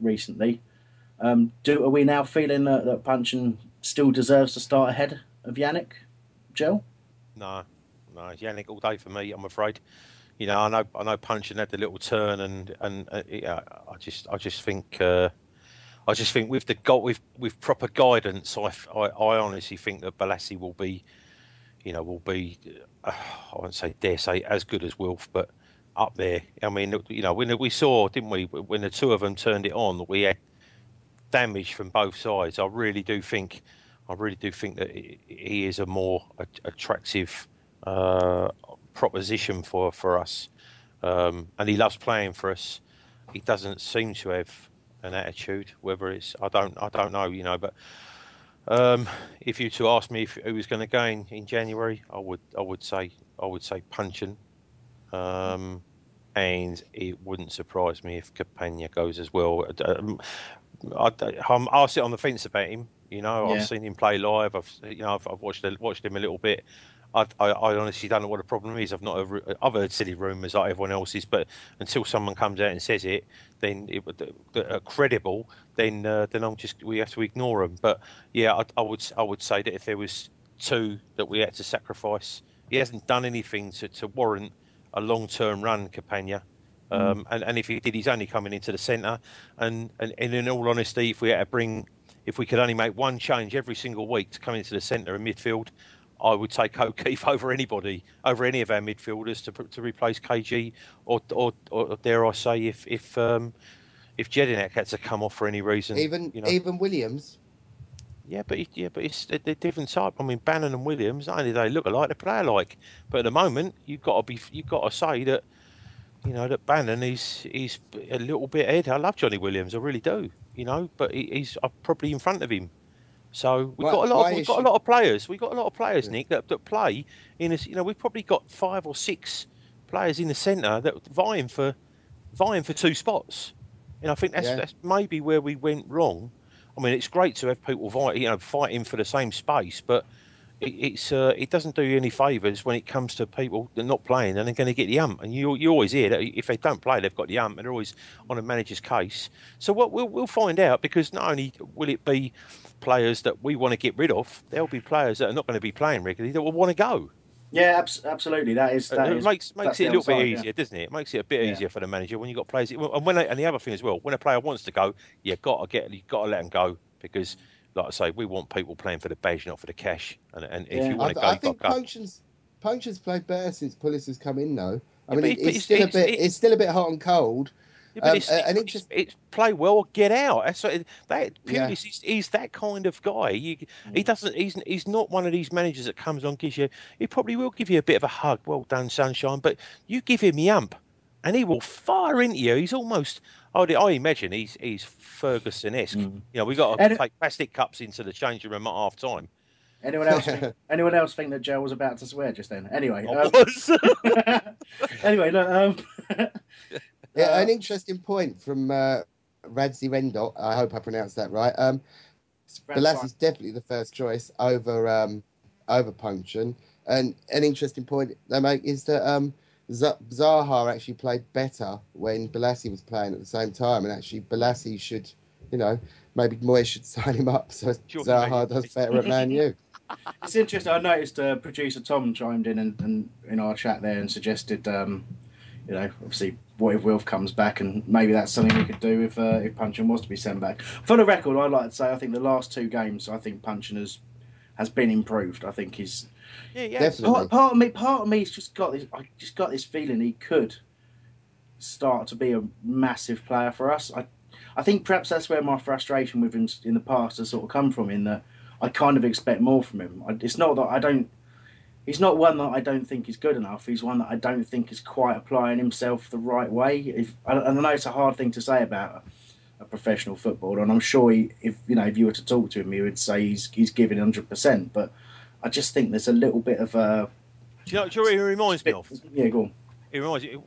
recently, um, do are we now feeling that, that Puncheon still deserves to start ahead of Yannick, Joe? No, no, Yannick all day for me. I'm afraid. You know, I know, I know, Puncheon had the little turn, and and uh, yeah, I just, I just think, uh, I just think with the goal, with with proper guidance, I, I honestly think that Bolasie will be, you know, will be, uh, I won't say dare say as good as Wilf, but up there. I mean, you know, when we saw, didn't we, when the two of them turned it on, that we had damage from both sides. I really do think, I really do think that he is a more attractive uh, proposition for for us, um, and he loves playing for us. He doesn't seem to have an attitude. Whether it's I don't I don't know, you know. But um, if you to ask me if who was going to go in, in January, I would I would say I would say Puncheon. Um, and it wouldn't surprise me if Campaña goes as well. Um, I, I'm, I'll sit on the fence about him. You know, Yeah. I've seen him play live. I've you know I've, I've watched watched him a little bit. I, I, I honestly don't know what the problem is. I've not heard, I've heard silly rumours like everyone else's, but until someone comes out and says it, then it would that are credible. Then uh, then I'm just we have to ignore them. But yeah, I, I would I would say that if there was two that we had to sacrifice, he hasn't done anything to, to warrant a long term run, Campaña. Um, and, and if he did, he's only coming into the centre. And, and, and in all honesty, if we had to bring, if we could only make one change every single week to come into the centre and midfield, I would take O'Keefe over anybody, over any of our midfielders to to replace KG, or or, or dare I say, if if um, if Jedinak had to come off for any reason, Even you know. even Williams. Yeah, but yeah, but it's they're, different type. I mean, Bannan and Williams, not only they look alike, they play alike. But at the moment, you've got to be, you've got to say that, you know, that Bannan is is a little bit ahead. I love Johnny Williams, I really do. You know, but he, he's uh, probably in front of him. So we've got a lot. Of, we've got a lot of players. We've got a lot of players, Nick, that, that play in. A, you know, we've probably got five or six players in the centre that vying for vying for two spots. And I think that's Yeah. that's maybe where we went wrong. I mean, it's great to have people fight, you know, fighting for the same space, but it, it's uh, it doesn't do you any favours when it comes to people that are not playing and they're going to get the ump. And you you always hear that if they don't play, they've got the ump, and they're always on a manager's case. So what we'll we'll find out because not only will it be players that we want to get rid of, there'll be players that are not going to be playing regularly that will want to go. Yeah, abs- absolutely. That is. That it is- makes makes it a little bit side, yeah. easier, doesn't it? It makes it a bit Yeah. easier for the manager when you have got players. And when they, and the other thing as well, when a player wants to go, you got to get you got to let them go because, like I say, we want people playing for the badge, not for the cash. And, and if you want to go, I think got to go. Puncheon's Puncheon's played better since Pulis has come in, though. I Yeah, mean, it, it's, it's- still a bit. it- it's still a bit hot and cold. Yeah, but Um, it's, it's, and it's, it's play well get out. That's what, that Pulis is, he's that kind of guy. You, He Mm. doesn't. He's he's not one of these managers that comes on gives you. He probably will give you a bit of a hug. Well done, sunshine. But you give him the ump, and he will fire into you. He's almost. I, would- I imagine he's he's Ferguson-esque. You know, we got to And- take plastic cups into the changing room at half time. Anyone else? think, anyone else think that Joe was about to swear just then? Anyway. I um, was. anyway, look. Um, Yeah, Uh, an interesting point from uh, Radzi Rendot. I hope I pronounced that right. Um, Bolasie's definitely the first choice over um, over Puncheon. And an interesting point they make is that um, Z- Zaha actually played better when Bolasie was playing at the same time, and actually Bolasie should, you know, maybe Moyes should sign him up so Sure, Zaha maybe. does better at Man U. It's interesting. I noticed uh, producer Tom chimed in and, and in our chat there and suggested, um, you know, obviously, what if Wilf comes back and maybe that's something we could do if uh, if Puncheon was to be sent back. For the record, I'd like to say I think the last two games, I think Puncheon has has been improved. I think he's Yeah, yeah. Definitely. part, part of me. Part of me, me's just got this. I just got this feeling he could start to be a massive player for us. I I think perhaps that's where my frustration with him in the past has sort of come from. In that I kind of expect more from him. I, it's not that I don't. He's not one that I don't think is good enough. He's one that I don't think is quite applying himself the right way. If I, I know it's a hard thing to say about a, a professional footballer, and I'm sure he, if you know if you were to talk to him, he would say he's he's giving hundred percent. But I just think there's a little bit of a Do you know, do you know what it reminds me of? yeah. Go on. It reminds you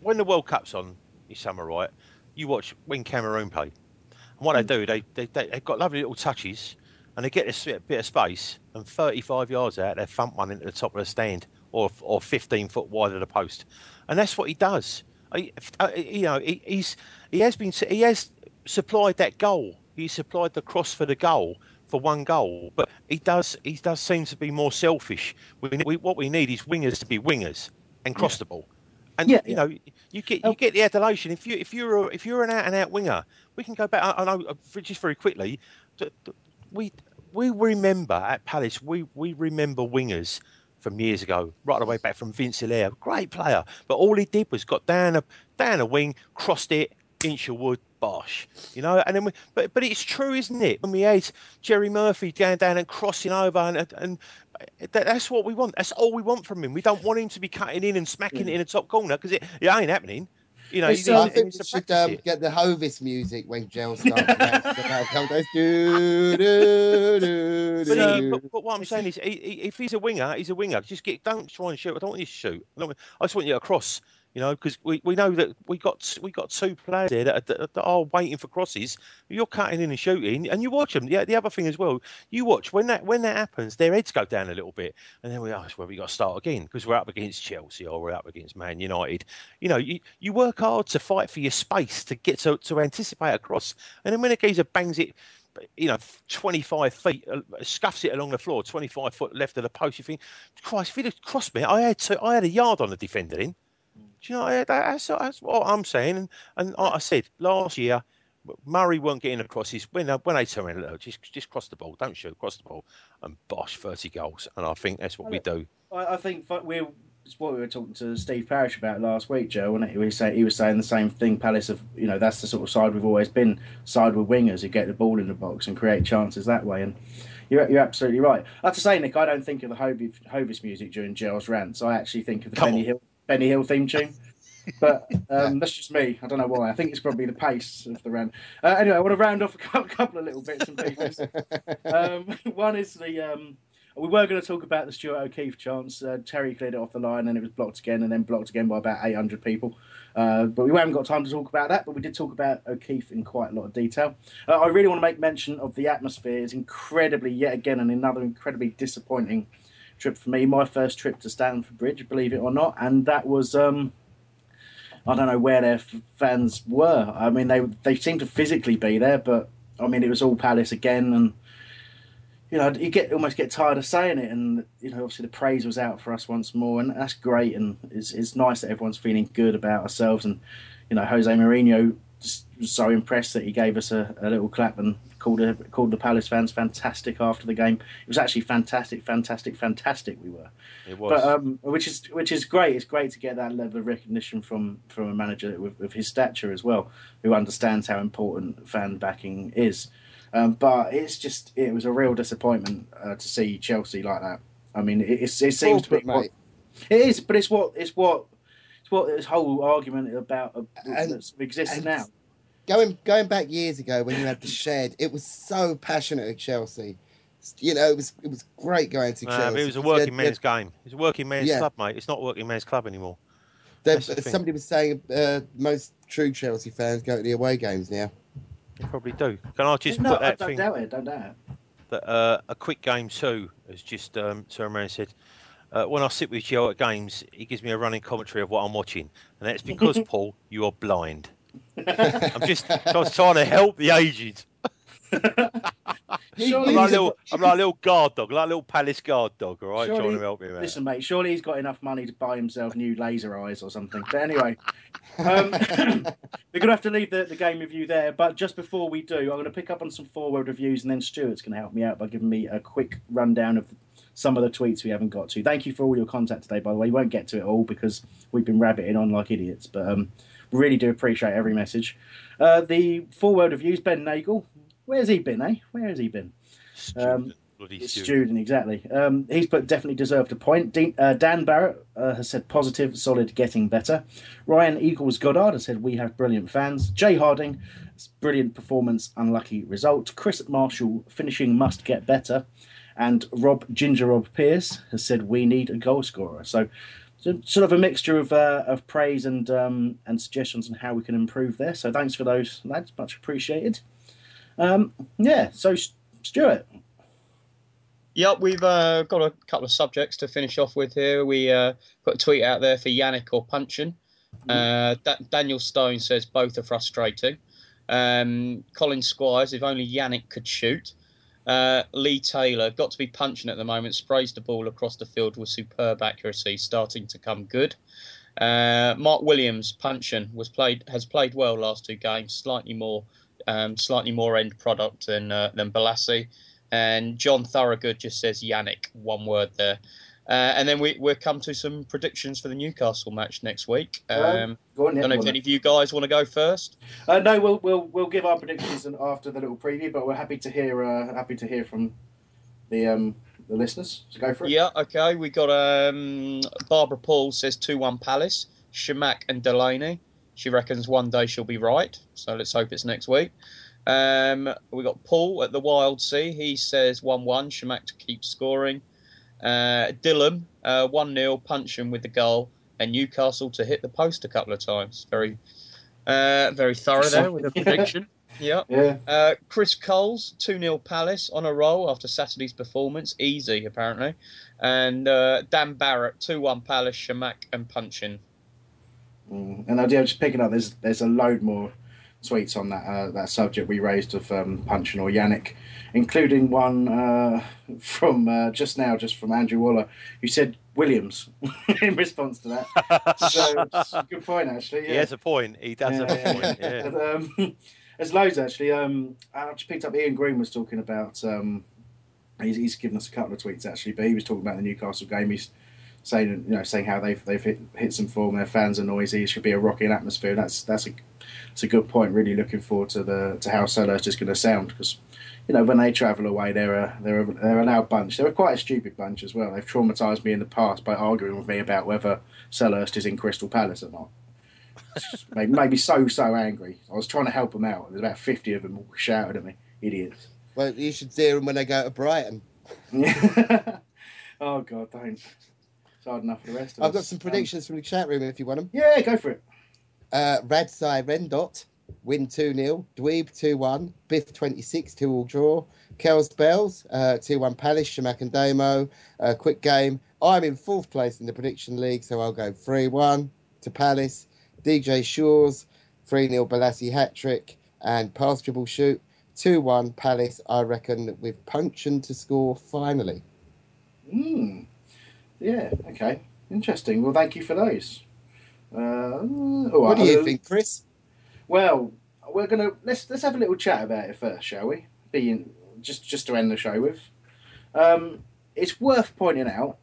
when the World Cup's on this summer, right? You watch when Cameroon play, and what they do, they they they they've got lovely little touches, and they get this bit of space, and 35 yards out, they thump one into the top of the stand, or or 15 foot wide of the post, and that's what he does. I- uh, You know, he, he's he has been he has supplied that goal. He supplied the cross for the goal for one goal, but he does he does seem to be more selfish. We, we what we need is wingers to be wingers and cross the ball. And Yeah, you yeah. know, you get you get the adulation. If you if you're a, if you're an out and out winger, we can go back. I, I know uh, just very quickly. We we remember at Palace. We we remember wingers from years ago, right the way back from Vince Hilaire, great player. But all he did was got down a down a wing, crossed it, inch of wood, bosh. You know, and then we, but but it's true, isn't it? When we had Jerry Murphy going down and crossing over, and and that, that's what we want. That's all we want from him. We don't want him to be cutting in and smacking it in the top corner because it, it ain't happening. You know, he uh, I think we should um, get the Hovis music when Gel starts. do, do, do, But, he, but, but what I'm saying is, he, he, if he's a winger, he's a winger. Just get, don't try and shoot. I don't want you to shoot. I, want- I just want you to cross. You know, because we, we know that we got we got two players there that are, that are waiting for crosses. You're cutting in and shooting, and you watch them. Yeah, the other thing as well, you watch when that when that happens, their heads go down a little bit, and then we ask well, we got to start again because we're up against Chelsea or we're up against Man United. You know, you, you work hard to fight for your space to get to to anticipate a cross, and then when a geezer bangs it you know, 25 feet, uh, scuffs it along the floor, 25 foot left of the post. You think, Christ, if he'd have crossed me, I had to, I had a yard on the defender then. Do you know, that's, that's what I'm saying. And, and like I said, last year, Murray weren't getting across his when when they turn around, just just cross the ball, don't shoot, cross the ball, and bosh, thirty goals. And I think that's what we do. I, I think we're it's what we were talking to Steve Parish about last week, Joe. And he was saying he was saying the same thing. Palace of you know that's the sort of side we've always been, side with wingers who get the ball in the box and create chances that way. And you're, you're absolutely right. I have to say, Nick, I don't think of the Hovis, Hovis music during Joe's rants. I actually think of the Come Benny on. Hill Benny Hill theme tune. But um, that's just me. I don't know why. I think it's probably the pace of the rant. Uh, anyway, I want to round off a couple of little bits and pieces. um, one is the um, we were going to talk about the Stuart O'Keefe chance. Uh, Terry cleared it off the line, and it was blocked again, and then blocked again by about 800 people. Uh, but we haven't got time to talk about that. But we did talk about O'Keefe in quite a lot of detail. Uh, I really want to make mention of the atmosphere. It's incredibly, yet again, and another incredibly disappointing trip for me. My first trip to Stamford Bridge, believe it or not, and that was. Um, I don't know where their fans were. I mean, they they seemed to physically be there, but I mean, it was all Palace again, and you know, you get almost get tired of saying it, and you know, obviously the praise was out for us once more, and that's great, and it's it's nice that everyone's feeling good about ourselves, and you know, Jose Mourinho just was so impressed that he gave us a, a little clap and called a, called the Palace fans fantastic after the game. It was actually fantastic, fantastic, fantastic. We were, it was, but um, which is which is great. It's great to get that level of recognition from from a manager with, with his stature as well, who understands how important fan backing is. Um, but it's just it was a real disappointment uh, to see Chelsea like that. I mean, it, it seems to be what, it is, but it's what it's what it's what this whole argument about uh, and, exists now. Going going back years ago when you had the shed, it was so passionate at Chelsea. You know, it was it was great going to uh, Chelsea. it was a working man's game. It's a working man's yeah. club, mate. It's not a working man's club anymore. The somebody was saying uh, most true Chelsea fans go to the away games now. You probably do. Can I just no, put that I don't thing? doubt it. Don't doubt it. That uh, a quick game too as just um, turned around said. Uh, when I sit with Joe at games, he gives me a running commentary of what I'm watching, and that's because Paul, you are blind. I'm just, I was trying to help the aged. I'm, like a little, I'm like a little guard dog, like a little palace guard dog, all right, surely, trying to help him out. Listen, mate, surely he's got enough money to buy himself new laser eyes or something. But anyway, um, we're going to have to leave the, the game review there. But just before we do, I'm going to pick up on some forward reviews, and then Stuart's going to help me out by giving me a quick rundown of some of the tweets we haven't got to. Thank you for all your contact today, by the way. We won't get to it all because we've been rabbiting on like idiots, but um, really do appreciate every message. Uh, the forward reviews, Ben Nagel. Where's he been, eh? Where has he been? Um, Bloody student. student, exactly. Um, he's put definitely deserved a point. Dean, uh, Dan Barrett uh, has said positive, solid, getting better. Ryan Eagles Goddard has said we have brilliant fans. Jay Harding, brilliant performance, unlucky result. Chris Marshall finishing must get better, and Rob Ginger Rob Pierce has said we need a goal scorer. So, so sort of a mixture of uh, of praise and um, and suggestions on how we can improve there. So thanks for those, lads. Much appreciated. Um, yeah. So Stuart, Yep, we've uh, got a couple of subjects to finish off with here. We uh, put a tweet out there for Yannick or Puncheon. Uh, da- Daniel Stone says both are frustrating. Um, Colin Squires, if only Yannick could shoot. Uh, Lee Taylor, got to be Puncheon at the moment, sprays the ball across the field with superb accuracy, starting to come good. Uh, Mark Williams, Puncheon, was played has played well last two games, slightly more um, slightly more end product than uh, than Bolasie. And John Thorogood just says Yannick, one word there. Uh, and then we, we'll come to some predictions for the Newcastle match next week. Um, go on, I don't know if any of you guys want to go first. Uh, no, we'll we'll we'll give our predictions after the little preview, but we're happy to hear uh, happy to hear from the um, the listeners. So go for it. Yeah, okay. We got um, Barbara Paul says two one Palace. Chamakh and Delaney. She reckons one day she'll be right. So let's hope it's next week. Um, we got Paul at the Wild Sea. He says 1 1. Chamakh to keep scoring. Uh, Dylan, uh, 1 0. Puncheon with the goal. and Newcastle to hit the post a couple of times. Very, uh, very thorough there with the prediction. Yeah. Yeah. Uh, Chris Coles, 2 0 Palace on a roll after Saturday's performance. Easy, apparently. And uh, Dan Barrett, 2 1 Palace, Chamakh and Puncheon. Mm. And I do just picking up. There's there's a load more tweets on that uh, that subject we raised of um, Puncheon or Yannick, including one uh, from uh, just now, just from Andrew Waller, who said Williams in response to that. so good point actually. He yeah. has a point. He does have a point. Yeah. And, um, there's loads actually. Um, I just picked up Ian Green was talking about. Um, he's, he's given us a couple of tweets actually, but he was talking about the Newcastle game. He's saying you know saying how they've they've hit, hit some form. Their fans are noisy. It should be a rocking atmosphere. That's that's a it's a good point. Really looking forward to the to how Selhurst is going to sound because you know when they travel away, they're a they're a, they're a loud bunch. They're quite a stupid bunch as well. They've traumatised me in the past by arguing with me about whether Selhurst is in Crystal Palace or not. Just made, made me so so angry. I was trying to help them out. There's about fifty of them all shouted at me, idiots. Well, you should hear them when they go to Brighton. oh God, don't. It's hard enough for the rest of I've us. got some predictions um, from the chat room if you want them. Yeah, go for it. Uh, Rendot, win 2 0. Dweeb 2 1. Biff 26, 2 all draw. Kells Bells, 2 1 Palace. Chamakh and Damo, uh, quick game. I'm in fourth place in the prediction league, so I'll go 3 1 to Palace. DJ Shores, 3 0 Bolasie hat trick. And pass dribble shoot, 2 1 Palace, I reckon, with Puncheon to score finally. Hmm. Yeah. Okay. Interesting. Well, thank you for those. Uh, What do you think, Chris? Well, we're gonna let's let's have a little chat about it first, shall we? Being just just to end the show with, um, it's worth pointing out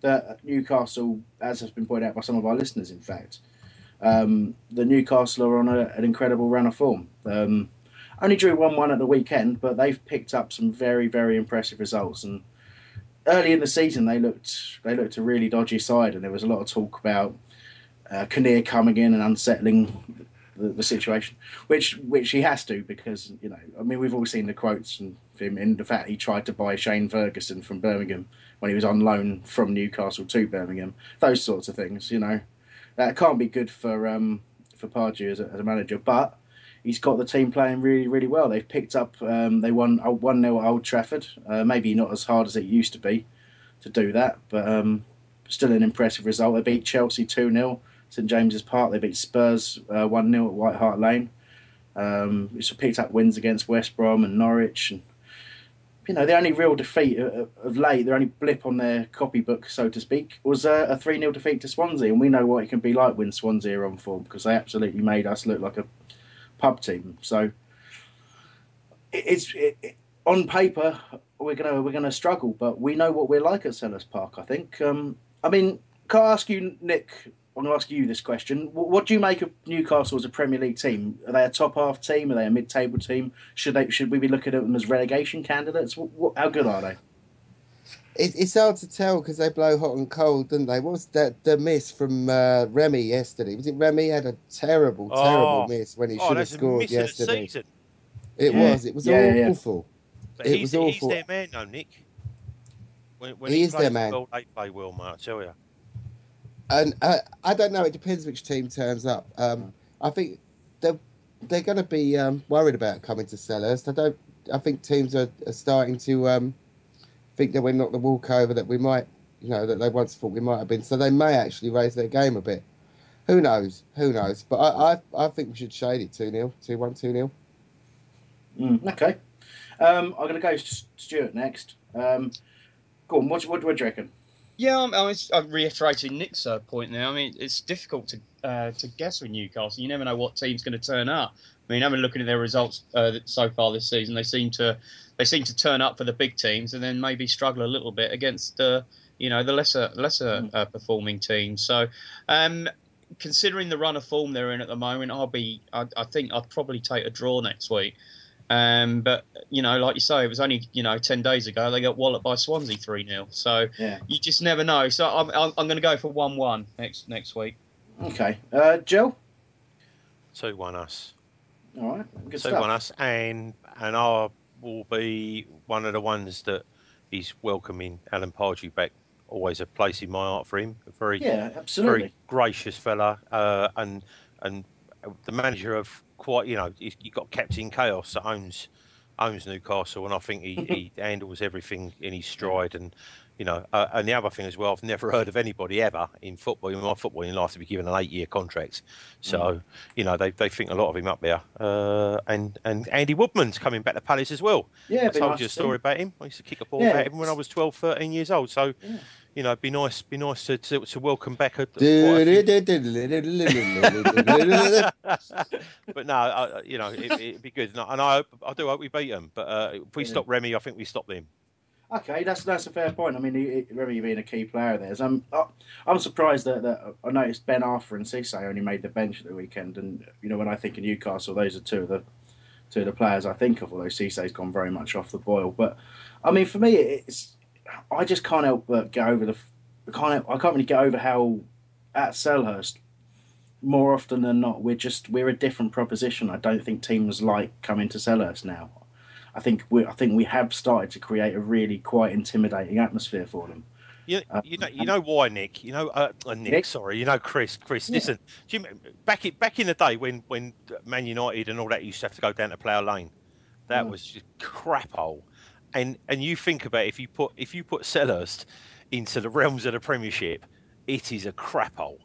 that Newcastle, as has been pointed out by some of our listeners, in fact, um, the Newcastle are on a, an incredible run of form. Um, only drew one one at the weekend, but they've picked up some very very impressive results. And early in the season, they looked they looked a really dodgy side, and there was a lot of talk about uh, Kinnear coming in and unsettling the, the situation, which which he has to because you know I mean we've all seen the quotes from him in the fact he tried to buy Shane Ferguson from Birmingham when he was on loan from Newcastle to Birmingham. Those sorts of things, you know, that can't be good for um, for Pardew as a, as a manager, but. He's got the team playing really, really well. They've picked up. Um, they won one 0 at Old Trafford. Uh, maybe not as hard as it used to be to do that, but um, still an impressive result. They beat Chelsea two 0 St James's Park. They beat Spurs uh, one 0 at White Hart Lane. Um, picked up wins against West Brom and Norwich. And, you know, the only real defeat of, late, the only blip on their copybook, so to speak, was uh, a 3 0 defeat to Swansea. And we know what it can be like when Swansea are on form because they absolutely made us look like a pub team. So it, it's it, it, on paper we're gonna we're gonna struggle, but we know what we're like at Selhurst Park. I think. Um, I mean, can I ask you, Nick? I'm going to ask you this question. What, what do you make of Newcastle as a Premier League team? Are they a top half team? Are they a mid table team? Should they should we be looking at them as relegation candidates? What, what, how good are they? It, it's hard to tell because they blow hot and cold, don't they? What was that the miss from uh, Remy yesterday? Was it Remy had a terrible, terrible Oh. miss when he Oh, should have scored miss of the yesterday? It Yeah. was. It was Yeah, yeah. awful. But it he's, was he's awful. their man, though, Nick. When, when He he, is plays their man. Well, they play well, mate. I tell you. And uh, I don't know. It depends which team turns up. Um, I think they're they're going to be um, worried about coming to Selhurst. I don't. I think teams are, are starting to um, think that we're not the walkover that we might, you know, that they once thought we might have been. So they may actually raise their game a bit. Who knows? Who knows? But I I, I think we should shade it 2 0, 2 1, 2 0. Mm, okay. Um, I'm going to go Stuart next. Um, go on. What, what, what do you reckon? Yeah, I'm, I'm, I'm reiterating Nick's uh, point there. I mean, it's difficult to uh, to guess with Newcastle. You never know what team's going to turn up. I mean, having looking at their results uh, so far this season, they seem to they seem to turn up for the big teams and then maybe struggle a little bit against the you know the lesser lesser uh, performing teams. So, um, considering the run of form they're in at the moment, I'll be I, I think I'd probably take a draw next week. Um, but you know, like you say, it was only you know ten days ago they got walloped by Swansea three 0 So Yeah. you just never know. So I'm I'm, I'm going to go for one one next next week. Okay. Uh, Joe? Two one us. All right. Good Two stuff. one us, and and I will be one of the ones that is welcoming Alan Pardew back always a place in my heart for him. A very, Yeah, absolutely. very gracious fella, uh, and and the manager of quite, you know, you've got Captain Chaos that owns owns Newcastle, and I think he, he handles everything in his stride. And you know, uh, and the other thing as well, I've never heard of anybody ever in football, in my footballing life, to be given an eight-year contract. So Mm. you know, they they think a lot of him up there. Uh, and and Andy Woodman's coming back to Palace as well. Yeah, I told nice you a story about him. I used to kick a ball Yeah. about him when I was 12, 13 years old. So. You know, it'd be nice, be nice to to, to welcome back a, but no, I, you know, it, it'd be good, and I, and I, hope, I do hope we beat them. But uh, if we Yeah. stop Remy, I think we stop them. Okay, that's that's a fair point. I mean, he, Remy being a key player there. So I'm I'm surprised that, that I noticed Ben Arfa and Cisse only made the bench at the weekend. And you know, when I think of Newcastle, those are two of the two of the players I think of. Although Cisse's gone very much off the boil, but I mean, for me, it's I just can't help but get over the f- can't I can't really get over how at Selhurst more often than not we're just we're a different proposition. I don't think teams like coming to Selhurst now. I think we I think we have started to create a really quite intimidating atmosphere for them. You, you know, you know why, Nick? You know, uh, uh, Nick, Nick? Sorry, you know, Chris. Chris, Yeah. listen. Do you, back in back in the day when when Man United and all that used to have to go down to Plough Lane, that Mm. was just crap hole. And and you think about it, if you put if you put Selhurst into the realms of the Premiership, it is a crap hole,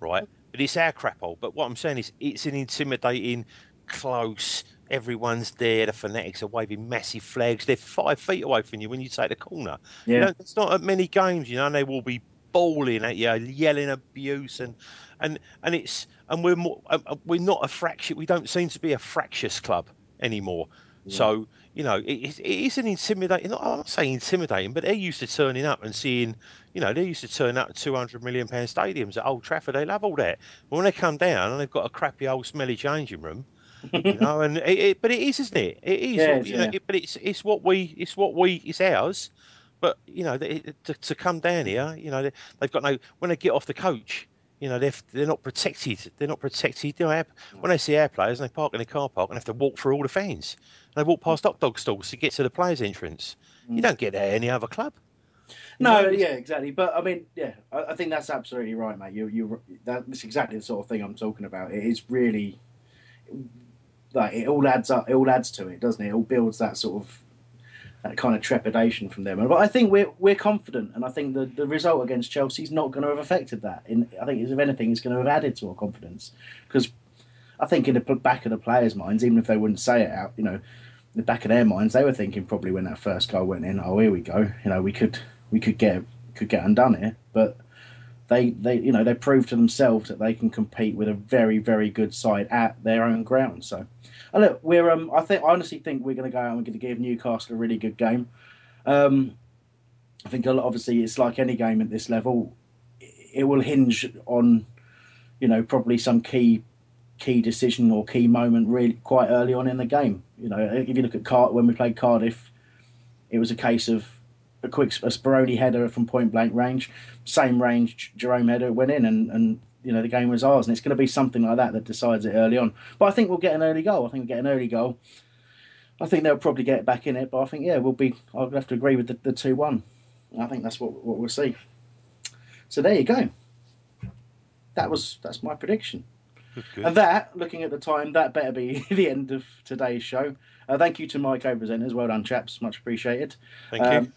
right? But it's our crap hole. But what I'm saying is, it's an intimidating, close. Everyone's there. The fanatics are waving massive flags. They're five feet away from you when you take the corner. You Yeah. know, it's not at many games, you know, and they will be bawling at you, yelling abuse, and and and it's and we're more we're not a fractious. We don't seem to be a fractious club anymore. So you know, it, it is an intimidating. Not, I'm not saying intimidating, but they're used to turning up and seeing. You know, they're used to turning up at 200 million pound stadiums at Old Trafford. They love all that. But when they come down and they've got a crappy old smelly changing room. you know, and it, it, but it is, isn't it? It is. Yeah, you know, yeah. it, but it's it's what we it's what we it's ours. But you know, they, to, to come down here, you know, they, they've got no. When they get off the coach, you know, they're they're not protected. They're not protected. You know, our- when they see our players, and they park in the car park and have to walk through all the fans. And they walk past hot dog stalls to get to the players' entrance. You mm. don't get that at any other club. No, yeah, exactly. But I mean, yeah, I, I think that's absolutely right, mate. You, you, that's exactly the sort of thing I'm talking about. It is really like it all adds up. It all adds to it, doesn't it? It all builds that sort of that kind of trepidation from them. But I think we're we're confident, and I think the, the result against Chelsea is not going to have affected that. In I think, if anything, it's going to have added to our confidence because I think in the back of the players' minds, even if they wouldn't say it out, you know, in the back of their minds, they were thinking probably when that first goal went in, oh, here we go. You know, we could we could get could get undone here, but they they you know they proved to themselves that they can compete with a very very good side at their own ground. So, and look, we're um I think I honestly think we're going to go out and we're going to give Newcastle a really good game. Um, I think obviously it's like any game at this level, it- will hinge on you know probably some key key decision or key moment really quite early on in the game. You know, if you look at when we played Cardiff, it was a case of a quick a Speroni header from point blank range, same range Jerome header went in, and and you know the game was ours. And it's going to be something like that that decides it early on. But I think we'll get an early goal. I think we'll get an early goal. I think they'll probably get back in it, but I think yeah, we'll be. I'll have to agree with the, the two one. I think that's what what we'll see. So there you go. That was that's my prediction. Good. And that, looking at the time, that better be the end of today's show. Uh, thank you to my co-presenters. Well done, chaps. Much appreciated. Thank Um, you.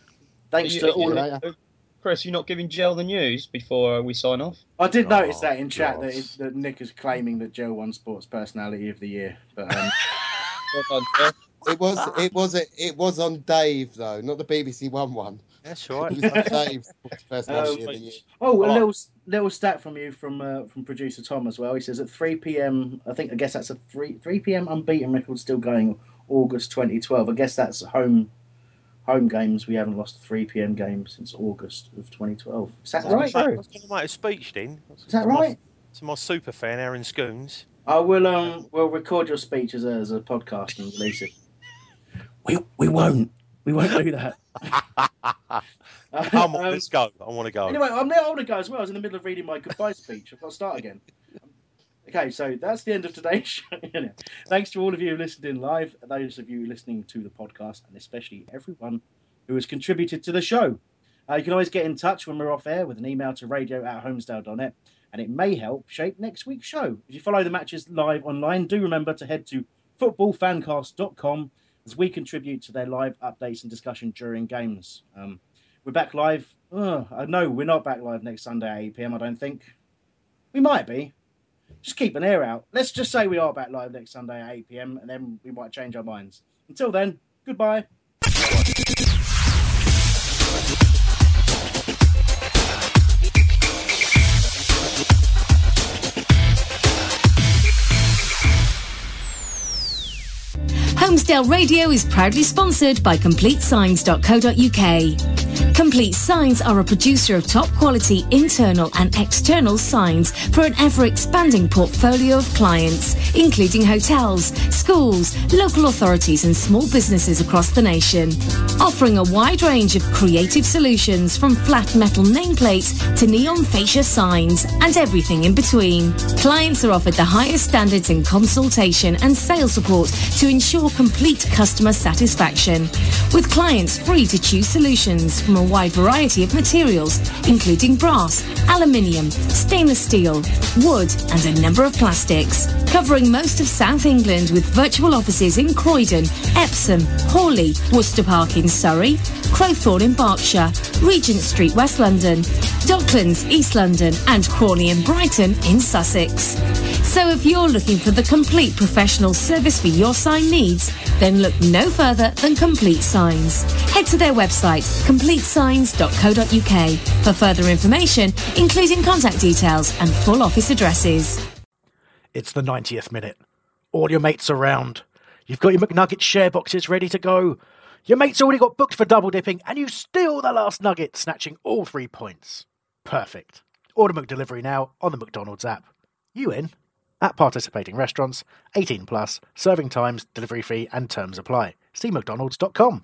Thanks Are to all. of you- Chris, you're not giving Gel the news before we sign off? I did Oh, notice that in chat that, it, that Nick is claiming that Joe won Sports Personality of the Year. But um, It was it was a, it was on Dave though, not the BBC One one. That's right. It was on Dave. Personality of the year. oh, a little little stat from you from uh, from producer Tom as well. He says at 3 p.m. I think I guess that's a 3 3 p.m. unbeaten record still going. August 2012. I guess that's home home games. We haven't lost a 3 p.m. game since August of 2012. Is that right? I was going to make a speech then. Is that right? To my super fan, Aaron Scoons. I will um we'll record your speech as a, as a podcast and release it. We we won't. We won't do that. Come on, let's go. I want to go. Anyway, I'm now older guy as well. I was in the middle of reading my goodbye speech. I've got to start again. Okay, so that's the end of today's show. Thanks to all of you who listened in live, those of you listening to the podcast, and especially everyone who has contributed to the show. Uh, you can always get in touch when we're off air with an email to radio at holmesdale.net, and it may help shape next week's show. If you follow the matches live online, do remember to head to footballfancast.com as we contribute to their live updates and discussion during games. Um, we're back live. Uh, no, we're not back live next Sunday at 8 pm, I don't think. We might be. Just keep an ear out. Let's just say we are back live next Sunday at 8 pm, and then we might change our minds. Until then, goodbye. Holmesdale Radio is proudly sponsored by CompleteSigns.co.uk. Complete Signs are a producer of top quality internal and external signs for an ever expanding portfolio of clients, including hotels, schools, local authorities, and small businesses across the nation. Offering a wide range of creative solutions from flat metal nameplates to neon fascia signs and everything in between. Clients are offered the highest standards in consultation and sales support to ensure complete customer satisfaction, with clients free to choose solutions from a wide variety of materials, including brass, aluminium, stainless steel, wood, and a number of plastics. Covering most of South England with virtual offices in Croydon, Epsom, Hawley, Worcester Park in Surrey, Crowthorne in Berkshire, Regent Street, West London, Docklands, East London, and Crawley and Brighton in Sussex. So if you're looking for the complete professional service for your sign needs, then look no further than Complete Signs. Head to their website, completesigns.co.uk, for further information, including contact details and full office addresses. It's the 90th minute. All your mates around. You've got your McNugget share boxes ready to go. Your mate's already got booked for double dipping, and you steal the last nugget, snatching all three points. Perfect. Order McDelivery now on the McDonald's app. You in? At participating restaurants, 18 plus, serving times, delivery fee, and terms apply. See McDonald's.com.